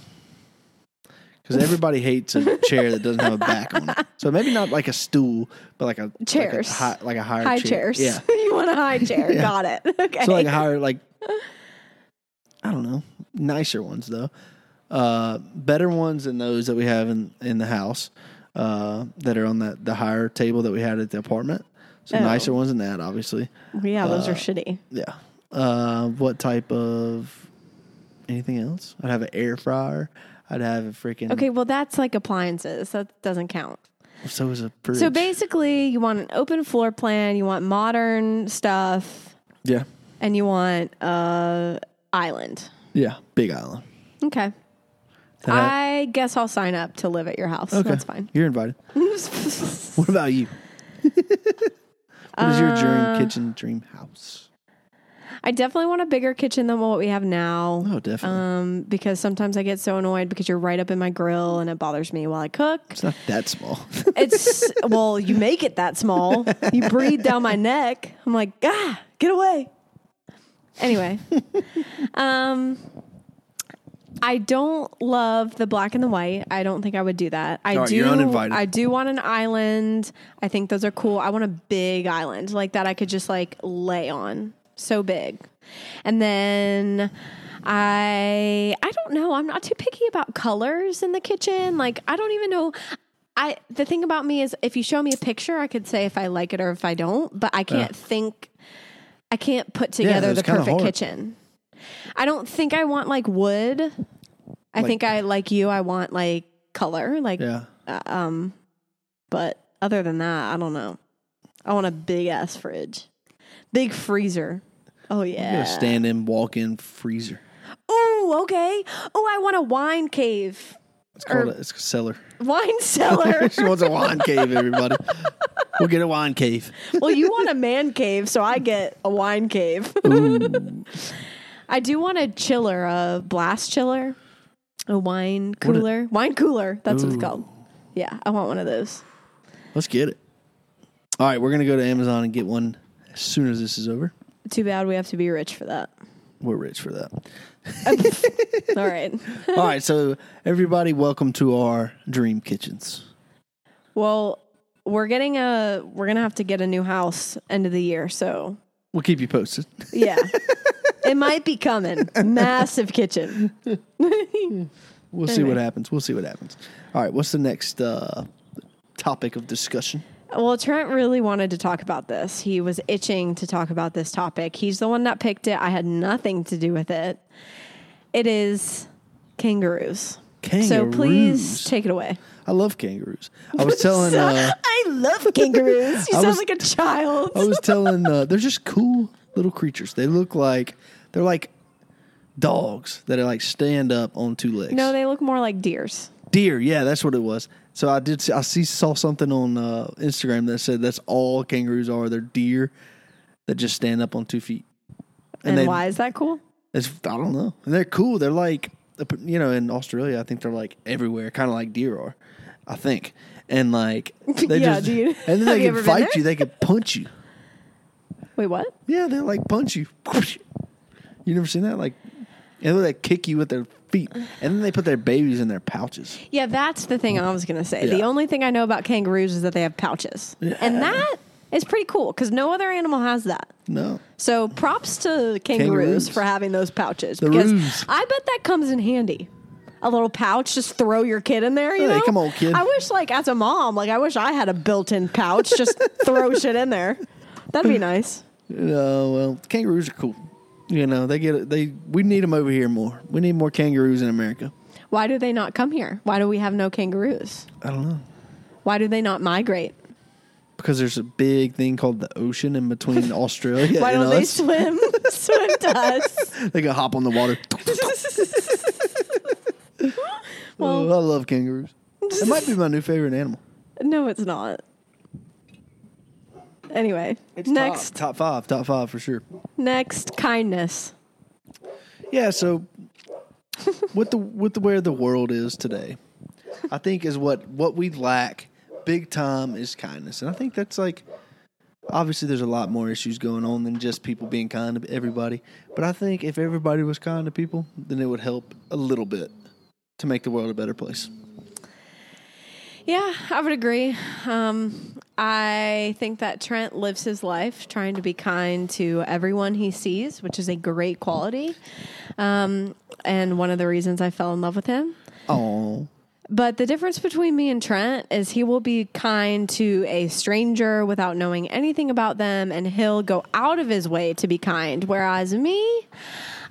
Because everybody hates a chair that doesn't have a back on it. So maybe not like a stool, but like a Chairs. like a, high, like a higher High chair. chairs. Yeah. you want a high chair? Yeah. Got it. Okay. So like a higher like I don't know, nicer ones though. Uh, better ones than those that we have in in the house. Uh, that are on that the higher table that we had at the apartment. So Oh. nicer ones than that, obviously. yeah, those are uh, shitty. Yeah. Uh, what type of anything else? I'd have an air fryer. I'd have a freaking. Okay, well that's like appliances. That doesn't count. So is a fridge. So basically, you want an open floor plan. You want modern stuff, yeah, and you want a island. yeah, big island. Okay. I- I guess I'll sign up to live at your house. okay, That's fine. You're invited. What about you? what is your dream kitchen, dream house? I definitely want a bigger kitchen than what we have now. Oh, definitely. Um, because sometimes I get so annoyed because you're right up in my grill and it bothers me while I cook. it's not that small. It's well, you make it that small. You breathe down my neck. I'm like, ah, get away. Anyway, um, I don't love the black and the white. I don't think I would do that. I All right, do. you're uninvited. I do want an island. I think those are cool. I want a big island like that. I could just like lay on. So big, and then. I I don't know. I'm not too picky about colors in the kitchen. Like I don't even know I the thing about me is if you show me a picture, I could say if I like it or if I don't, but I can't think I can't put together it's the perfect kitchen. I don't think I want like wood. I Like- think I like you, I want like color, like yeah. um but other than that, I don't know. I want a big ass fridge. Big freezer. Oh yeah. a stand in, walk in freezer. Oh, okay. Oh, I want a wine cave. It's called Or- a, it's a cellar. Wine cellar. she wants a wine cave, everybody. We'll get a wine cave. well, you want a man cave, so I get a wine cave. I do want a chiller, a blast chiller, a wine cooler. wine cooler, that's what it's called. Yeah, I want one of those. Let's get it. All right, we're gonna go to Amazon and get one as soon as this is over. Too bad we have to be rich for that. We're rich for that. All right. All right, so everybody, welcome to our dream kitchens. Well, we're getting a we're to have to get a new house end of the year, so We'll keep you posted. yeah. it might be coming. Massive kitchen. We'll see what happens. We'll see what happens. All right, what's the next uh, topic of discussion? Well, Trent really wanted to talk about this. He was itching to talk about this topic. He's the one that picked it. I had nothing to do with it. It is kangaroos. Kangaroos. So please take it away. I love kangaroos. I was telling. Uh, I love kangaroos. You I sound was- like a child. I was telling. Uh, they're just cool little creatures. They look like they're like dogs that are like stand up on two legs. no, they look more like deers. Deer, yeah, that's what it was. So I did. See, I see saw something on uh, Instagram that said that's all kangaroos are. They're deer that just stand up on two feet. And, they, why is that cool? It's, I don't know. And they're cool. They're like you know in Australia. I think they're like everywhere, kind of like deer are. I think. And like they Yeah, just dude. and then they can fight you. They can punch you. Wait, what? Yeah, they like punch you. You never seen that? Like, and they like kick you with their feet, and then they put their babies in their pouches. Yeah, that's the thing I was going to say. The only thing I know about kangaroos is that they have pouches. And that is pretty cool because no other animal has that. No, So props to kangaroos, Kangaroos. for having those pouches The because roos. I bet that comes in handy. A little pouch, just throw your kid in there. You Hey, know, come on, kid. I wish, like, as a mom, like, I wish I had a built-in pouch. Just throw shit in there. That'd be nice. Uh, well, kangaroos are cool. You know, they get they. We need them over here more. We need more kangaroos in America. Why do they not come here? Why do we have no kangaroos? I don't know Why do they not migrate? because there's a big thing called the ocean in between Australia Why don't they us. swim swim to us? They can hop on the water. oh, I love kangaroos. It might be my new favorite animal. No, it's not. Anyway, next, top, top five, top five for sure. next, kindness. Yeah, so with the with the where the world is today, I think is what what we lack big time is kindness, and I think that's like obviously there's a lot more issues going on than just people being kind to everybody. But I think if everybody was kind to people, then it would help a little bit to make the world a better place. Yeah, I would agree. Um, I think that Trent lives his life trying to be kind to everyone he sees, which is a great quality. Um, and one of the reasons I fell in love with him. Oh, But the difference between me and Trent is he will be kind to a stranger without knowing anything about them, and he'll go out of his way to be kind. Whereas me,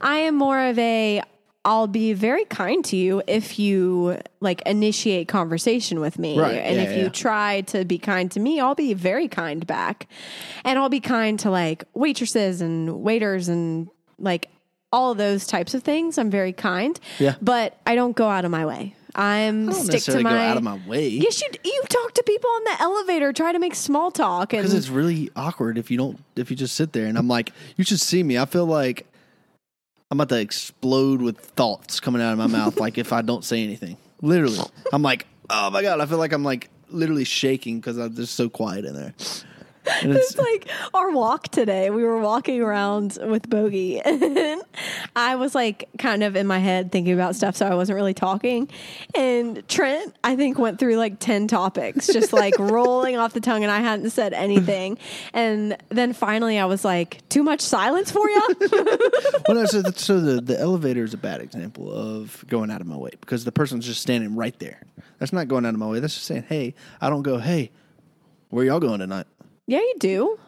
I am more of a I'll be very kind to you if you like initiate conversation with me. Right, And yeah, if you try to be kind to me, I'll be very kind back. And I'll be kind to like waitresses and waiters and like all of those types of things. I'm very kind. Yeah. But I don't go out of my way. I'm I don't stick to my go out of my way Yes, you you talk to people on the elevator, try to make small talk, and because it's really awkward if you don't if you just sit there and I'm like, you should see me. I feel like I'm about to explode with thoughts coming out of my mouth, like if I don't say anything. Literally, I'm like, oh my god, I feel like I'm like literally shaking because I'm just so quiet in there. And it's, it's like our walk today. We were walking around with Bogey, and I was like kind of in my head thinking about stuff, so I wasn't really talking. And Trent, I think, went through like 10 topics, just like rolling off the tongue, and I hadn't said anything. And then finally, I was like, too much silence for you? well, no, so the, so the the elevator is a bad example of going out of my way because the person's just standing right there. That's not going out of my way. That's just saying, hey, I don't go, hey, where y'all going tonight? Yeah, you do.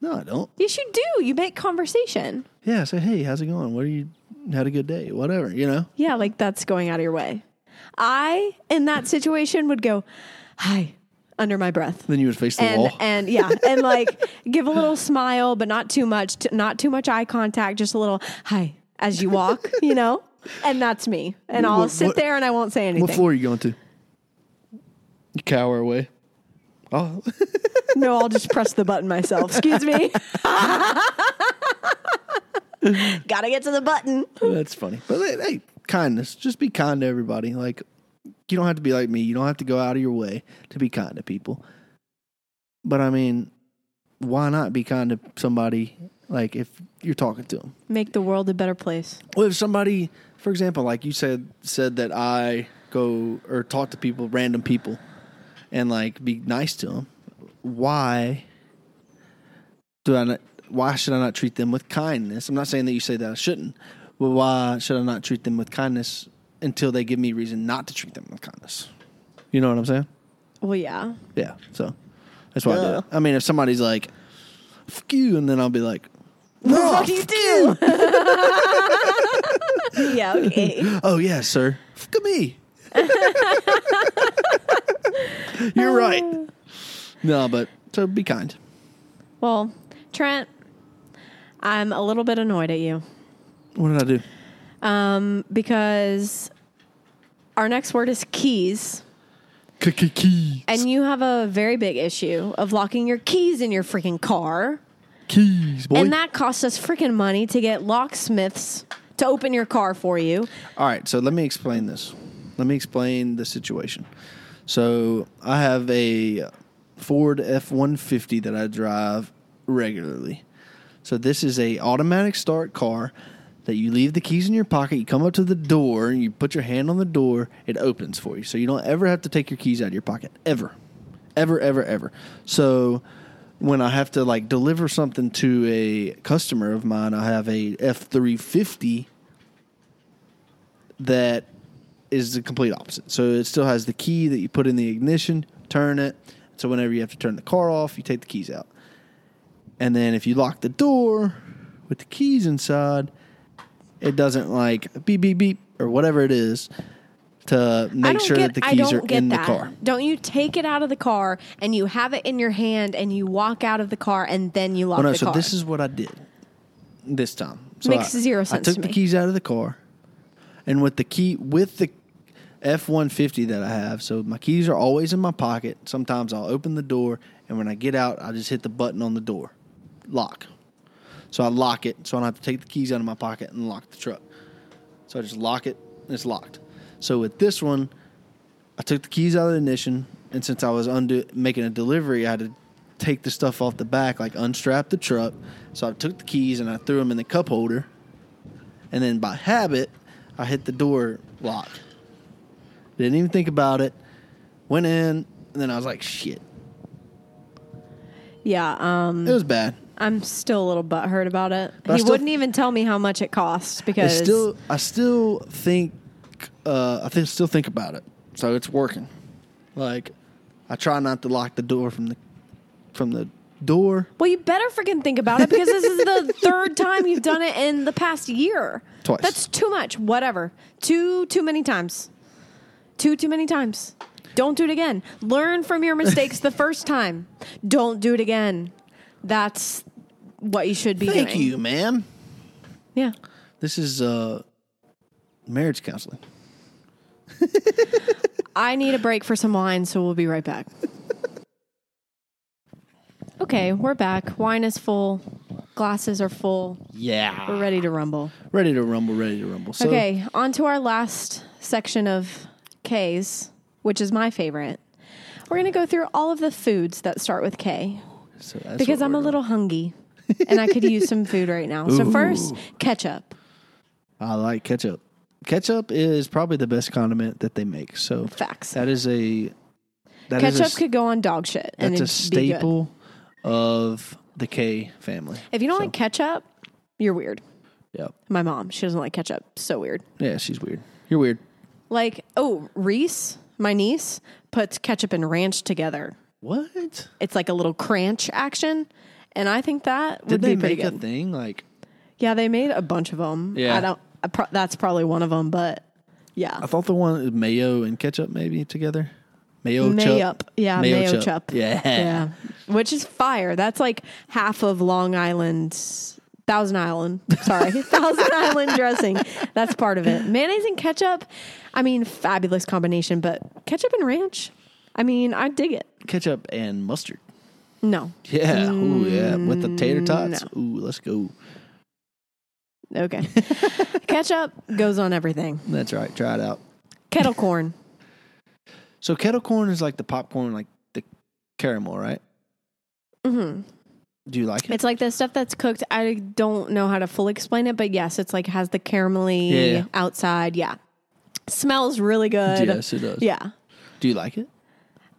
No, I don't. Yes, you do. You make conversation. Yeah, I say, hey, how's it going? What are you? Had a good day? Whatever, you know. Yeah, like that's going out of your way. I, in that situation, would go, hi, under my breath. Then you would face the And, wall. and yeah, and like give a little smile, but not too much, t- not too much eye contact, just a little hi as you walk, you know? And that's me. And I'll sit what- there and I won't say anything. What floor are you going to? You cower away. Oh, No, I'll just press the button myself. Excuse me. Gotta get to the button. that's funny. But hey, hey, kindness. Just be kind to everybody. Like you don't have to be like me. You don't have to go out of your way to be kind to people. But I mean, why not be kind to somebody? Like if you're talking to them. Make the world a better place. Well, if somebody, for example, like you said, said that I go or talk to people, random people, and like be nice to them, why do I not? Why should I not treat them with kindness? I'm not saying that you say that I shouldn't, but why should I not treat them with kindness until they give me reason not to treat them with kindness? You know what I'm saying? Well, yeah. Yeah. So that's why I do it. I mean, if somebody's like, "Fuck you," and then I'll be like, What do you do? yeah, okay. Oh yeah, sir. Fuck me. You're right. No, but so be kind. Well, Trent, I'm a little bit annoyed at you. What did I do? Um, because our next word is keys. Keys. And you have a very big issue of locking your keys in your freaking car. Keys, boy. And that costs us freaking money to get locksmiths to open your car for you. All right, so let me explain this. Let me explain the situation. So I have a Ford F one fifty that I drive regularly. So this is a automatic start car that you leave the keys in your pocket, you come up to the door, and you put your hand on the door, it opens for you. So you don't ever have to take your keys out of your pocket. Ever. Ever, ever, ever. So when I have to like deliver something to a customer of mine, I have a F three fifty that is the complete opposite. So it still has the key that you put in the ignition, turn it. So whenever you have to turn the car off, you take the keys out. And then if you lock the door with the keys inside, it doesn't like beep beep beep or whatever it is to make sure get, that the keys are in that. the car. Don't you take it out of the car and you have it in your hand and you walk out of the car and then you lock Well, no, the so car? this is what I did this time. So Makes I, zero I took to the keys out of the car, and with the key with the F one fifty that I have, so my keys are always in my pocket. Sometimes I'll open the door, and when I get out, I just hit the button on the door, lock. So I lock it, so I don't have to take the keys out of my pocket and lock the truck. So I just lock it, and it's locked. So with this one, I took the keys out of the ignition, and since I was undo- making a delivery, I had to take the stuff off the back, like unstrap the truck. So I took the keys and I threw them in the cup holder, and then by habit, I hit the door lock. Didn't even think about it. Went in, and then I was like, "Shit!" yeah, um, It was bad. I'm still a little butthurt about it. But I he still- wouldn't even tell me how much it costs I because still, I still think, uh, I think, still think about it. So it's working. Like, I try not to lock the door from the, from the door. Well, you better freaking think about it because this is the third time you've done it in the past year. Twice. That's too much. Whatever. Too too many times. Too too many times. Don't do it again. Learn from your mistakes the first time. Don't do it again. That's what you should be Thank doing. you, ma'am. Yeah. This is uh, marriage counseling. I need a break for some wine, so we'll be right back. Okay, we're back. Wine is full. Glasses are full. Yeah, We're ready to rumble. ready to rumble, ready to rumble. So, okay, on to our last section of K's, which is my favorite. We're going to go through all of the foods that start with K so that's because I'm a little hungry and I could use some food right now. So, first, ketchup. I like ketchup. Ketchup is probably the best condiment that they make. So Facts. that is a that is ketchup a, could go on dog shit. And that's a it'd be good. staple of the K family. If you don't So, like ketchup, you're weird. Yep. My mom, she doesn't like ketchup. So weird. Yeah, she's weird. You're weird. Like, oh, Reese, my niece, puts ketchup and ranch together. What? It's like a little cranch action. And I think that Did would they be pretty make a thing like? Yeah, they made a bunch of them. Yeah. I don't. I pro- that's probably one of them, but yeah, I thought the one is mayo and ketchup maybe together. Mayo mayo chup. Yeah, mayo, chup. chup. Yeah. yeah, which is fire. That's like half of Long Island, Thousand Island. Sorry, Thousand Island dressing. That's part of it. Mayonnaise and ketchup. I mean, fabulous combination. But ketchup and ranch. I mean, I dig it. Ketchup and mustard. No, Yeah. Ooh, yeah. With the tater tots. Mm, Ooh, let's go. okay. ketchup goes on everything. That's right. Try it out. Kettle corn. So kettle corn is like the popcorn, like the caramel, right? hmm Do you like it? It's like the stuff that's cooked. I don't know how to fully explain it, but yes, it's like has the caramelly Yeah, yeah. outside. Yeah, smells really good. yes, it does. Yeah. Do you like it?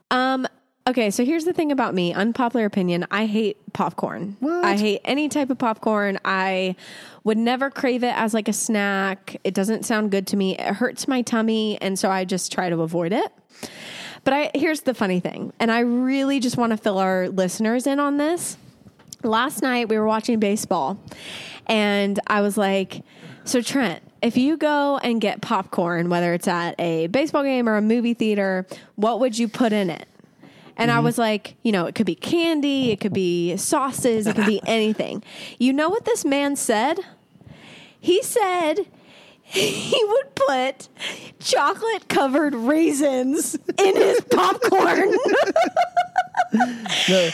Um. Okay, so here's the thing about me. Unpopular opinion. I hate popcorn. What? I hate any type of popcorn. I would never crave it as like a snack. It doesn't sound good to me. It hurts my tummy, and so I just try to avoid it. But I here's the funny thing, and I really just want to fill our listeners in on this. Last night we were watching baseball, and I was like, "So Trent, if you go and get popcorn, whether it's at a baseball game or a movie theater, what would you put in it?" And I mm-hmm. was like, you know, it could be candy, it could be sauces, it could be anything. You know what this man said? He said he would put chocolate covered raisins in his popcorn. No.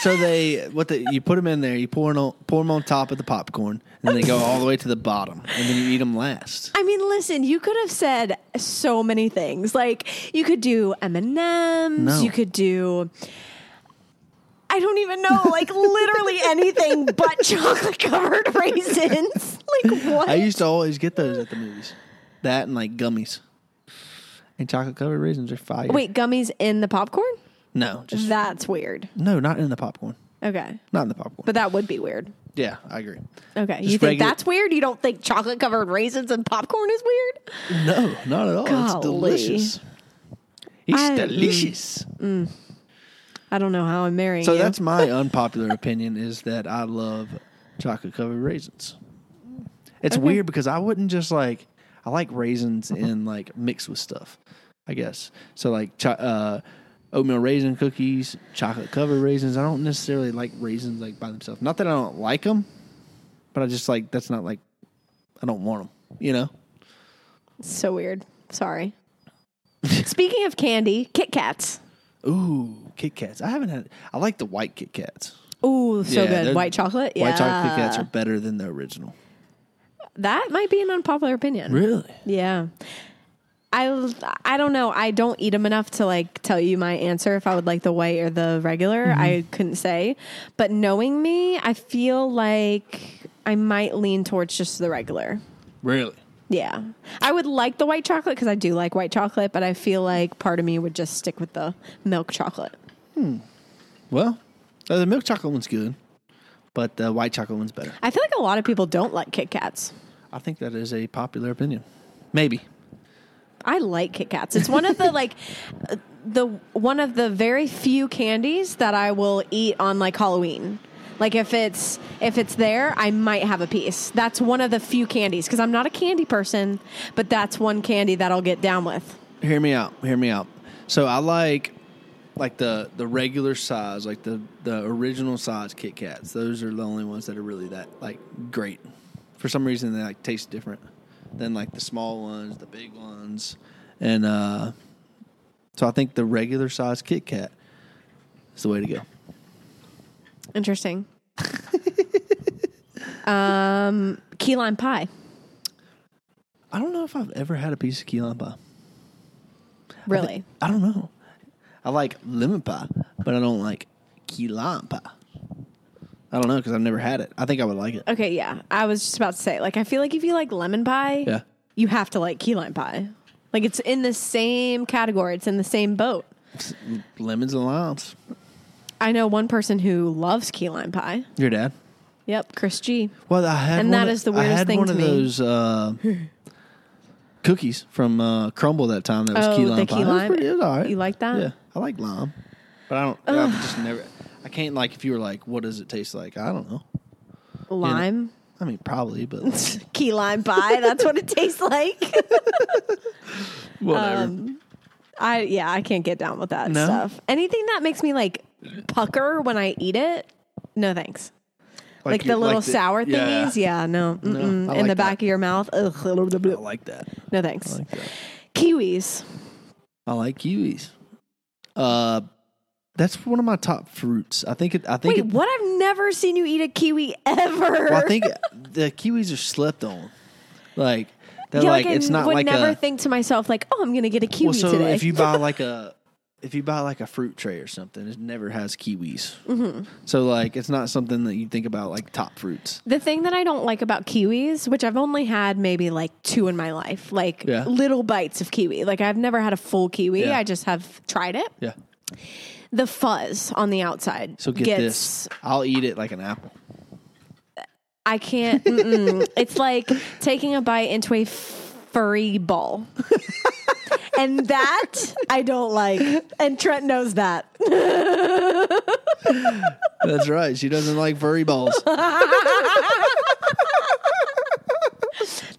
so they what the you put them in there, you pour them on, pour 'em on top of the popcorn, and they go all the way to the bottom, and then you eat them last. I mean, listen, you could have said so many things. Like you could do M and M's. You could do. I don't even know, like literally anything but chocolate covered raisins. like what? I used to always get those at the movies. That and like gummies. And chocolate covered raisins are fire. Wait, gummies in the popcorn? No, just That's weird. no, not in the popcorn. Okay. Not in the popcorn. But that would be weird. yeah, I agree. Okay. Just you think regular- that's weird? You don't think chocolate covered raisins and popcorn is weird? No, not at all. It's delicious. It's I- mm. delicious. I don't know how I'm marrying So you. that's my unpopular opinion is that I love chocolate covered raisins. It's Okay. weird because I wouldn't just like I like raisins in like mixed with stuff. I guess so. Like cho- uh, oatmeal raisin cookies, chocolate covered raisins. I don't necessarily like raisins like by themselves. Not that I don't like them, but I just like that's not like I don't want them. You know. so weird. Sorry. Speaking of candy, Kit Kats. Ooh, Kit Kats. I haven't had. I like the white Kit Kats. Ooh, so Yeah, good. White chocolate? Yeah. White chocolate Kit Kats are better than the original. that might be an unpopular opinion. Really? Yeah. I, I don't know. I don't eat them enough to like tell you my answer if I would like the white or the regular. Mm-hmm. I couldn't say. But knowing me, I feel like I might lean towards just the regular. Really? Yeah. I would like the white chocolate because I do like white chocolate, but I feel like part of me would just stick with the milk chocolate. Well, uh, the milk chocolate one's good, but the white chocolate one's better. I feel like a lot of people don't like Kit Kats. I think that is a popular opinion. Maybe. I like Kit Kats. It's one of the like the one of the very few candies that I will eat on like Halloween. Like if it's if it's there, I might have a piece. That's one of the few candies because I'm not a candy person, but that's one candy that I'll get down with. Hear me out. Hear me out. So I like like the the regular size, like the the original size Kit Kats. Those are the only ones that are really that like great. For some reason, they like taste different than like the small ones, the big ones, and uh, so I think the regular size Kit Kat is the way to go. Interesting. um, key lime pie. I don't know if I've ever had a piece of key lime pie. Really? I don't know. I like lemon pie, but I don't like key lime pie. I don't know because I've never had it. I think I would like it. Okay, yeah. I was just about to say, like, I feel like if you like lemon pie, Yeah. you have to like key lime pie. Like, it's in the same category. It's in the same boat. Lemons and limes. I know one person who loves key lime pie. Your dad? Yep, Chris G. Well, I had And one that of- is the I weirdest had thing one to of me. those uh, cookies from uh, Crumbl that time. That was Oh, key the lime key pie. It was lime? pretty- it was all right. You like that? Yeah, I like lime, but I don't. I just never. I can't like if you were like, what does it taste like? I don't know. Lime. I mean, probably, but like, Key lime pie. That's what it tastes like. whatever. Um, I yeah, I can't get down with that No? stuff. Anything that makes me like pucker when I eat it, no thanks. Like, the little the- sour thingies, yeah, no, mm-mm. I in like the that. back of your mouth, ugh, I like that. no thanks. I like that. Kiwis, I like kiwis. Uh, that's one of my top fruits. I think it. I think wait, it, what? I've never seen you eat a kiwi ever. Well, I think the kiwis are slept on. Like they're yeah, like, like, I it's not would like never a. think to myself like, oh, I'm gonna get a kiwi well, so today. if you buy like a, if you buy like a fruit tray or something, it never has kiwis. Mm-hmm. So like, it's not something that you think about like top fruits. The thing that I don't like about kiwis, which I've only had maybe like two in my life, like Yeah. little bites of kiwi. Like I've never had a full kiwi. Yeah. I just have tried it. Yeah. The fuzz on the outside. So get gets, this, I'll eat it like an apple. I can't. it's like taking a bite into a furry ball. and that I don't like. And Trent knows that. That's right. She doesn't like furry balls.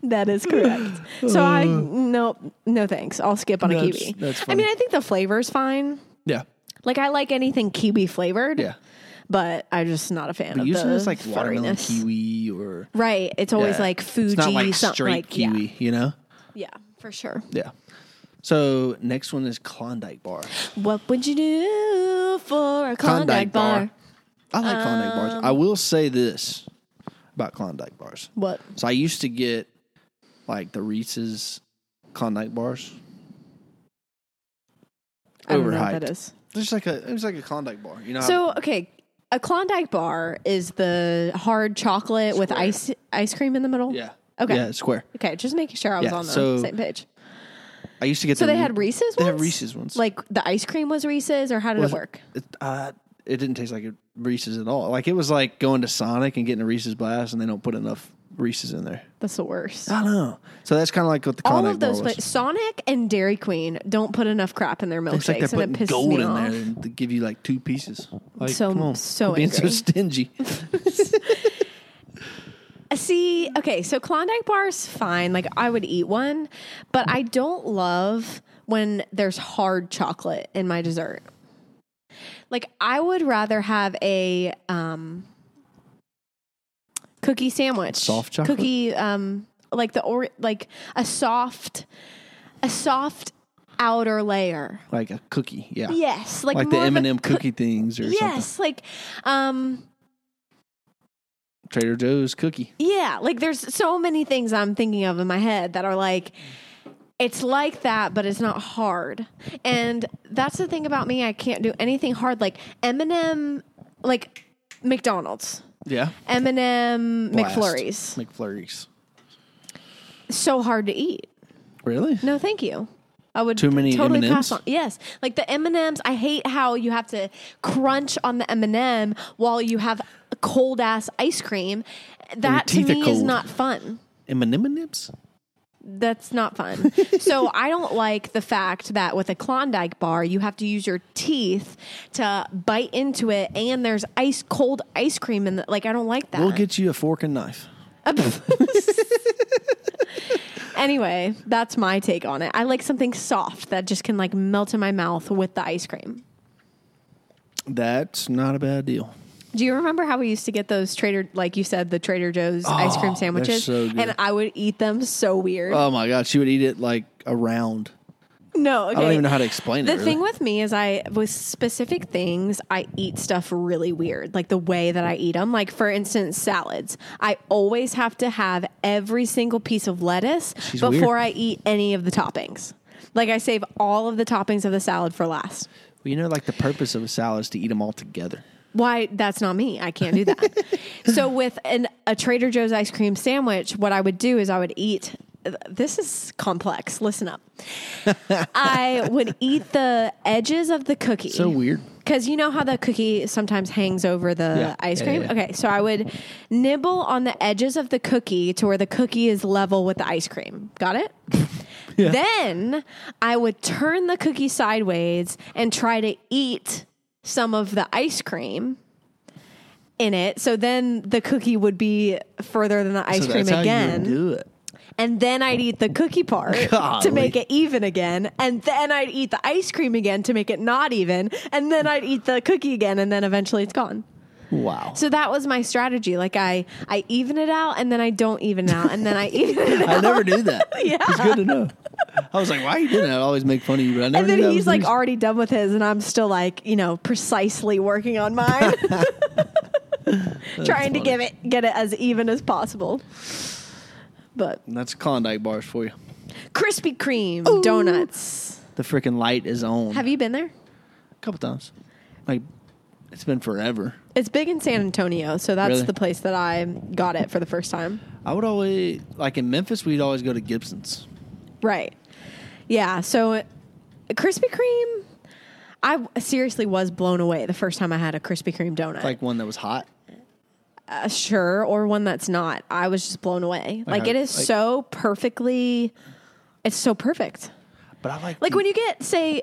That is correct. So I uh. no no thanks. I'll skip on a That's- kiwi. that's I funny. mean, I think the flavor's fine. yeah. Like I like anything kiwi flavored. Yeah. But I'm just not a fan of usually the it's like watermelon furriness. kiwi or Right. It's always yeah. like Fuji It's not like something straight like kiwi. Yeah, You know. Yeah, for sure. Yeah. So next one is Klondike bar. What would you do for a Klondike, bar? I like Klondike bars. Um, I will say this about Klondike bars. What? So I used to get like the Reese's Klondike bars. I don't know what that is. It's like a it's like a Klondike bar. You know. So okay, a Klondike bar is the hard chocolate with ice ice cream in the middle. Yeah. Okay. Yeah, square. Okay, just making sure I was Yeah, on the so- same page. I used to get. So the they had Reese's. They had Reese's ones. Like the ice cream was Reese's, or how did it work? It, uh, it didn't taste like Reese's at all. Like it was like going to Sonic and getting a Reese's blast, and they don't put enough Reese's in there. That's the worst. I don't know. So that's kind of like what the All of those, bar was. but Sonic and Dairy Queen don't put enough crap in their It's like milkshakes, they're and it putting pisses gold me in off. there and they give you like two pieces. Like, So- come on, so Quit being so angry. stingy. See, okay, so Klondike bars fine. Like I would eat one, but I don't love when there's hard chocolate in my dessert. Like I would rather have a um cookie sandwich. Soft chocolate? Cookie um like the or like a soft a soft outer layer. like a cookie, yeah, Yes, like like the more of M a and M coo- cookie things or something. Yes, like um Trader Joe's cookie. Yeah, like there's so many things I'm thinking of in my head that are like it's like that but it's not hard. And that's the thing about me, I can't do anything hard like M&M like McDonald's. Yeah, M&M Blast. McFlurries. McFlurries. So hard to eat. Really? No, thank you. I would Too many totally M&Ms? pass on. Yes, like the M and M's. I hate how you have to crunch on the M and m while you have cold ass ice cream. That to me is not fun. M and M's. That's not fun. so I don't like the fact that with a Klondike bar, you have to use your teeth to bite into it, and there's ice cold ice cream in the like. I don't like that. We'll get you a fork and knife. anyway, that's my take on it. I like something soft that just can like melt in my mouth with the ice cream. That's not a bad deal. Do you remember how we used to get those Trader, like you said, the Trader Joe's ice cream oh, sandwiches? so good. And I would eat them so weird. Oh my god, she would eat it like around. No, okay. I don't even know how to explain that. The it. thing really. with me is, I with specific things, I eat stuff really weird, like the way that I eat them. Like for instance, salads. I always have to have every single piece of lettuce She's before weird. I eat any of the toppings. Like I save all of the toppings of the salad for last. Well, you know, like the purpose of a salad is to eat them all together. Why? That's not me. I can't do that. so with an, a Trader Joe's ice cream sandwich, what I would do is I would eat. This is complex. Listen up. I would eat the edges of the cookie. So weird. Because you know how the cookie sometimes hangs over the Yeah. ice cream? yeah, yeah. Okay, so I would nibble on the edges of the cookie to where the cookie is level with the ice cream. Got it? Then I would turn the cookie sideways and try to eat some of the ice cream in it. So then the cookie would be further than the ice so cream again do it. And then I'd eat the cookie part to make it even again, and then I'd eat the ice cream again to make it not even, and then I'd eat the cookie again, and then eventually it's gone. Wow. So that was my strategy. Like I, I even it out, and then I don't even it out, and then I even it out. I never do that. Yeah. It's good to know. I was like, why are you doing that? I always make fun of you, but I never And then knew that he's like already done with his, and I'm still like, you know, precisely working on mine, trying to funny. give it get it as even as possible. But That's Klondike bars for you. Krispy Kreme donuts. The freaking light is on. Have you been there? a couple times. Like, it's been forever. It's big in San Antonio, so that's Really? the place that I got it for the first time. I would always like in Memphis. We'd always go to Gibson's. Right. Yeah. So uh, Krispy Kreme, I seriously was blown away the first time I had a Krispy Kreme donut. Like one that was hot. Uh, sure, or one that's not. I was just blown away. Like how- it is like- so perfectly. It's so perfect. But I like Like when you get say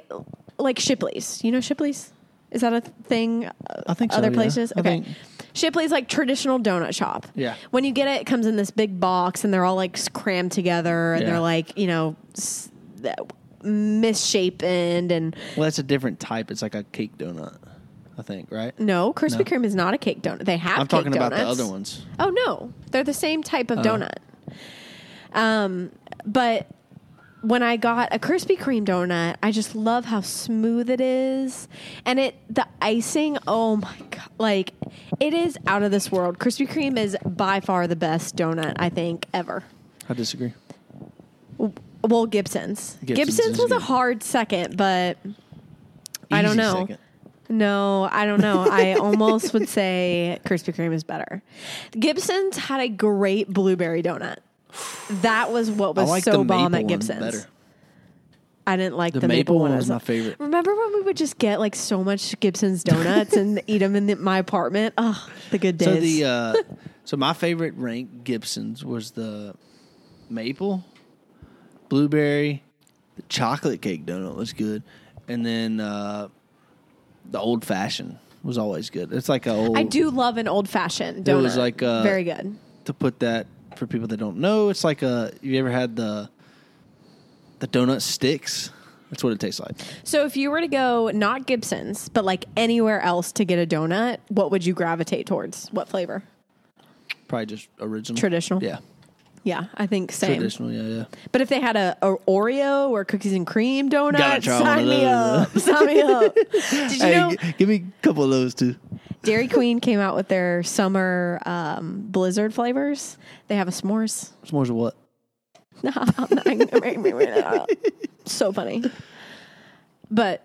like Shipley's. You know Shipley's? Is that a thing? I think so, other yeah. places. I Okay. think- Shipley's like traditional donut shop. Yeah. When you get it, it comes in this big box, and they're all like crammed together, and Yeah. they're like you know s- misshapen and Well, that's a different type. It's like a cake donut. I think right. no Krispy No. Kreme is not a cake donut. They have. I'm cake talking about the other ones. Oh no, they're the same type of donut. Um, but when I got a Krispy Kreme donut, I just love how smooth it is, and it the icing. Oh my god, like it is out of this world. Krispy Kreme is by far the best donut I think ever. I disagree. Well, Gibson's. Gibson's Gibson's, was a hard second, but I don't know. second. No, I don't know. I almost would say Krispy Kreme is better. Gibson's had a great blueberry donut. That was what was like so the bomb maple at one Gibson's. better. I didn't like The, the, maple, one as was my favorite. Remember when we would just get like so much Gibson's donuts and eat them in the, my apartment? Oh, the good days. So the uh, so my favorite rank Gibson's was the maple, blueberry, the chocolate cake donut was good, and then uh, the old fashioned was always good. It's like a old I do love an old fashioned donut. It was like, uh, very good. to put that for people that don't know. It's like a you ever had the the donut sticks? That's what it tastes like. So if you were to go not Gibson's, but like anywhere else to get a donut, what would you gravitate towards? What flavor? Probably just original, Traditional? Yeah, Yeah, I think same. traditional. Yeah, yeah. But if they had a, a Oreo or cookies and cream donut, Gotta try one sign me those. up. sign me up. Did you Hey, know g- give me a couple of those too. Dairy Queen came out with their summer um, blizzard flavors? They have a s'mores. S'mores of what? Make me wear that out. So funny. But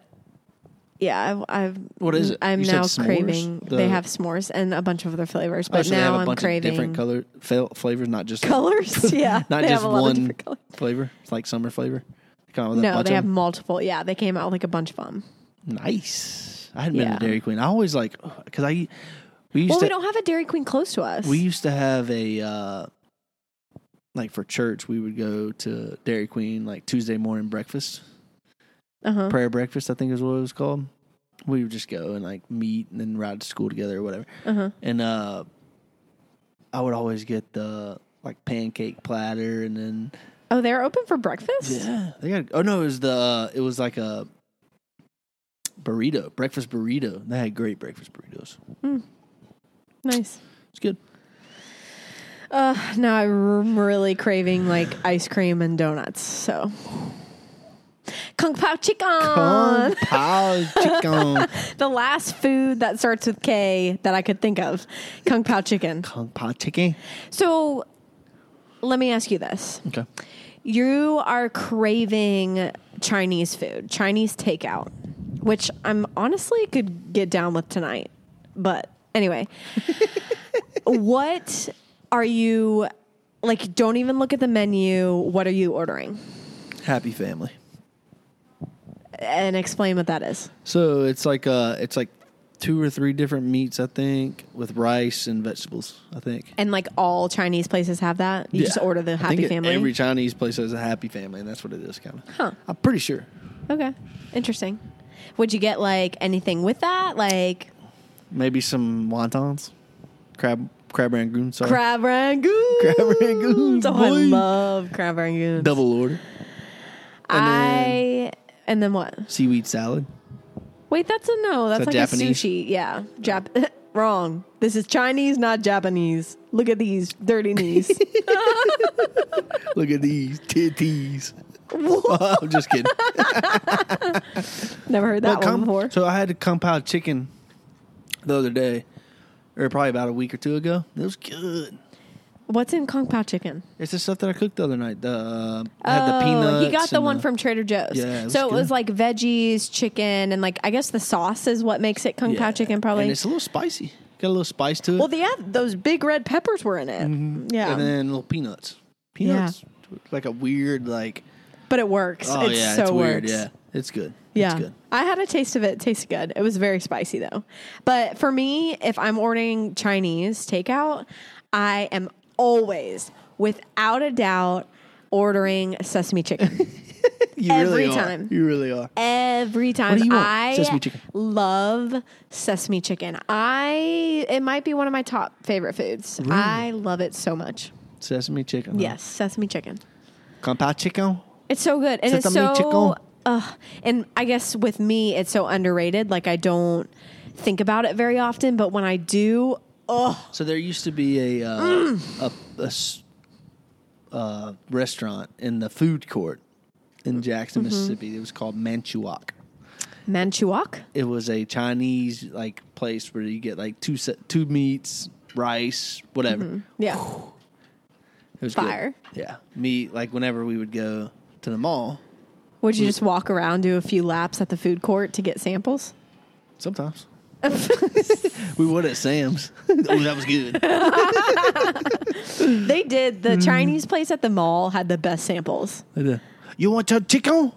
yeah, I've, I've What is it? I'm You said now s'mores? craving. The- they have s'mores and a bunch of other flavors, Oh, but they now have a I'm bunch craving of different color flavors, not just colors. yeah, not they just have a lot of one different colors. flavor. It's like summer flavor. Come out with a No, bunch they of have them? multiple. Yeah, they came out with like a bunch of them. nice. I hadn't been Yeah. to Dairy Queen. I always like because I we used Well, to we don't have a Dairy Queen close to us. we used to have a uh, like for church we would go to Dairy Queen like Tuesday morning breakfast uh-huh. prayer breakfast I think is what it was called. We would just go and like meet and then ride to school together or whatever. Uh-huh. And uh, I would always get the like pancake platter and then Oh, they're open for breakfast. Yeah, they got. Oh no, it was the. Uh, it was like a burrito, breakfast burrito. They had great breakfast burritos. Nice. It's good. Uh, now I'm really craving like ice cream and donuts. So, kung pao chicken. Kung Pao chicken. the last food that starts with K that I could think of, kung pao chicken. Kung Pao chicken. So, let me ask you this: Okay. You are craving Chinese food, Chinese takeout, which I'm honestly could get down with tonight. But anyway, what are you like? Don't even look at the menu. What are you ordering? Happy family. And explain what that is. So it's like uh, it's like two or three different meats, I think, with rice and vegetables. I think. And like all Chinese places have that. You just order the happy think it- family. Every Chinese place has a happy family, and that's what it is, kind of. Huh. I'm pretty sure. okay, interesting. Would you get like anything with that? Like Maybe some wontons, crab crab rangoon. Sorry, crab rangoon. Crab rangoon. Oh, I love crab rangoon. double order. And I and then what? seaweed salad. Wait, that's a no. That's that like Japanese? a sushi. Yeah, Jap. Wrong. This is Chinese, not Japanese. Look at these dirty knees. Look at these titties. I'm just kidding. Never heard that But one com- before. So I had a Kung Pao chicken the other day, or probably about a week or two ago. It was good. What's in Kung Pao chicken? It's the stuff that I cooked the other night. The uh, I had the Oh, peanuts. he got the one from Trader Joe's. Yeah, it so it was like veggies, chicken, and like I guess the sauce is what makes it Kung Pao chicken. Probably. And it's a little spicy. Got a little spice to it. well, yeah, those big red peppers were in it. Yeah, And then little peanuts. Peanuts. Like a weird like. but it works. Oh it yeah, so it's weird. works. Yeah, it's good. Yeah. it's good. I had a taste of it. It tasted good. It was very spicy though. But for me, if I'm ordering Chinese takeout, I am always, without a doubt, ordering sesame chicken. You Every really are. time. You really are. Every time. do you want? I Sesame chicken. love sesame chicken. I it might be one of my top favorite foods. I love it so much. Sesame chicken. huh? Yes, sesame chicken. Kung Pao chicken. It's so good, and it's Sesame so. chicken. Uh, and I guess with me, it's so underrated. Like I don't think about it very often, but when I do, oh, So there used to be a uh, Mm. a, a uh, restaurant in the food court in Jackson, Mm-hmm. Mississippi. It was called Manchu Wok. manchuak. It was a Chinese like place where you get like two se- two meats, rice, whatever. Yeah, It was Mm-hmm. Fire. Good. Yeah, meat. Like whenever we would go to the mall, would you just walk around, do a few laps at the food court to get samples? Sometimes. we would at Sam's. oh, that was good. They did. The mm. Chinese place at the mall had the best samples. You want your chicken?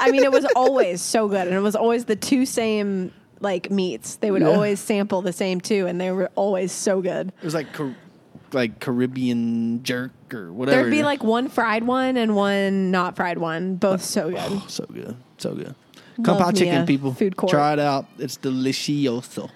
I mean, it was always so good, and it was always the two same like meats. They would Yeah. always sample the same two, and they were always so good. It was like Car- like Caribbean jerk or whatever. There'd be like one fried one and one not fried one, both so oh, good. so good, so good. Love Kung Pao chicken, people. food court. Try it out. It's delicioso.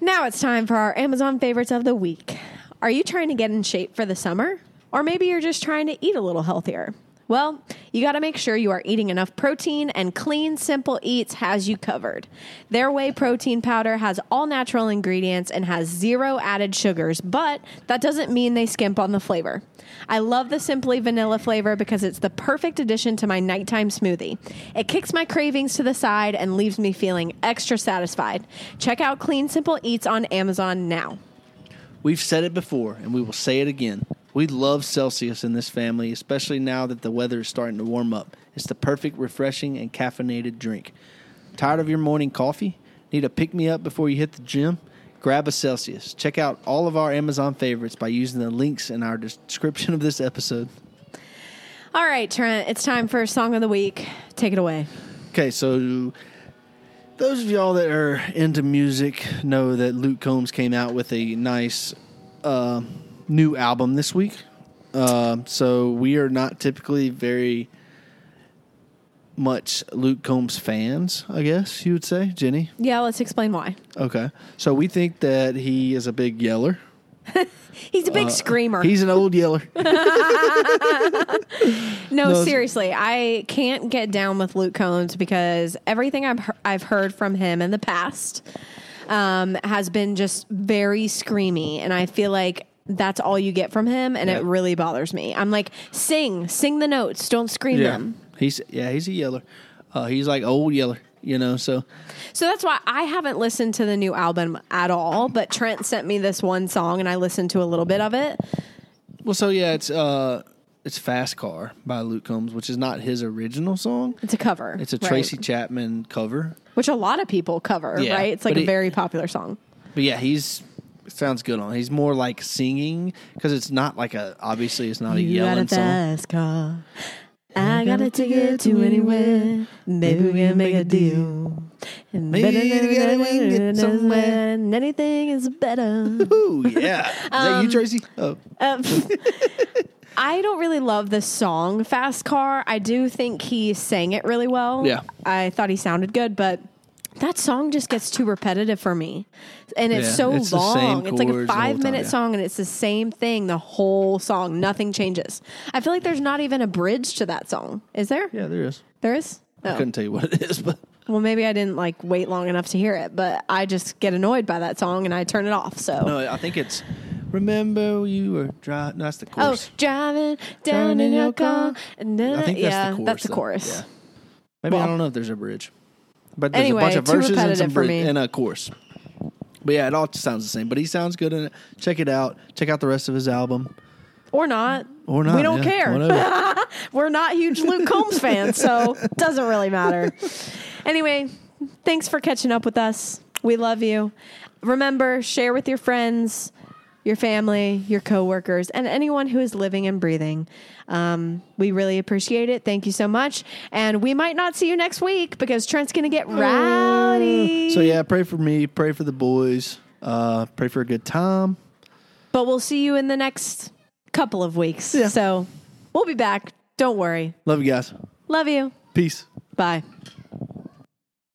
Now it's time for our Amazon favorites of the week. Are you trying to get in shape for the summer? Or maybe you're just trying to eat a little healthier? Well, you got to make sure you are eating enough protein, and Clean Simple Eats has you covered. Their whey protein powder has all natural ingredients and has zero added sugars, but that doesn't mean they skimp on the flavor. I love the Simply Vanilla flavor because it's the perfect addition to my nighttime smoothie. It kicks my cravings to the side and leaves me feeling extra satisfied. Check out Clean Simple Eats on Amazon now. We've said it before, and we will say it again. We love Celsius in this family, especially now that the weather is starting to warm up. It's the perfect, refreshing, and caffeinated drink. Tired of your morning coffee? Need a pick me up before you hit the gym? Grab a Celsius. Check out all of our Amazon favorites by using the links in our description of this episode. All right, Trent, it's time for Song of the Week. Take it away. Okay, so those of y'all that are into music know that Luke Combs came out with a nice uh, new album this week. Uh, so we are not typically very much Luke Combs fans, I guess you would say, Jenny. Yeah, let's explain why. Okay, so we think that he is a big yeller. He's a big screamer. Uh, He's an old yeller. no, No, seriously, I can't get down with Luke Combs because everything I've he- I've heard from him in the past um, has been just very screamy, and I feel like that's all you get from him, and it really bothers me. I'm like, sing, sing the notes, don't scream yeah, them. he's yeah, he's a yeller. Uh, he's like old yeller, you know. So So that's why I haven't listened to the new album at all. But Trent sent me this one song, and I listened to a little bit of it. Well, so yeah, it's uh, it's "Fast Car" by Luke Combs, which is not his original song. It's a cover. It's a right? Tracy Chapman cover. which a lot of people cover, Yeah, right? It's like a it- very popular song. But yeah, he's sounds good on. He's more like singing because it's not like a obviously it's not a you yelling song. fast car. I got a ticket to anywhere. Maybe we can make a deal. And Maybe better than together we can get than somewhere. And anything is better. Ooh, yeah. Is that you, Tracy? Oh, Um, I don't really love the song Fast Car. I do think he sang it really well. Yeah. I thought he sounded good, but that song just gets too repetitive for me. And it's Yeah, so it's long. It's like a chords the whole five time, minute yeah. song and it's the same thing the whole song. Nothing changes. I feel like there's not even a bridge to that song. Is there? yeah, there is. There is? I Oh. couldn't tell you what it is, but Well, maybe I didn't like wait long enough to hear it, but I just get annoyed by that song and I turn it off. So no, I think it's "Remember You Were Driving." No, that's the chorus. Oh, chorus. driving down in your car. And then, I think that's yeah, the chorus. that's the chorus. Yeah. Maybe I don't know if there's a bridge, but there's Anyway, a bunch of verses and some and a chorus. But yeah, it all sounds the same. But he sounds good in it. Check it out. Check out the rest of his album. Or not. Or not. We don't yeah, care. We're not huge Luke Combs fans, so it doesn't really matter. Anyway, thanks for catching up with us. We love you. Remember, share with your friends, your family, your coworkers, and anyone who is living and breathing. Um, we really appreciate it. Thank you so much. And we might not see you next week because Trent's going to get rowdy. so yeah, pray for me. Pray for the boys. Uh, pray for a good time. But we'll see you in the next couple of weeks. Yeah. So we'll be back. Don't worry. Love you guys. Love you. Peace. Bye.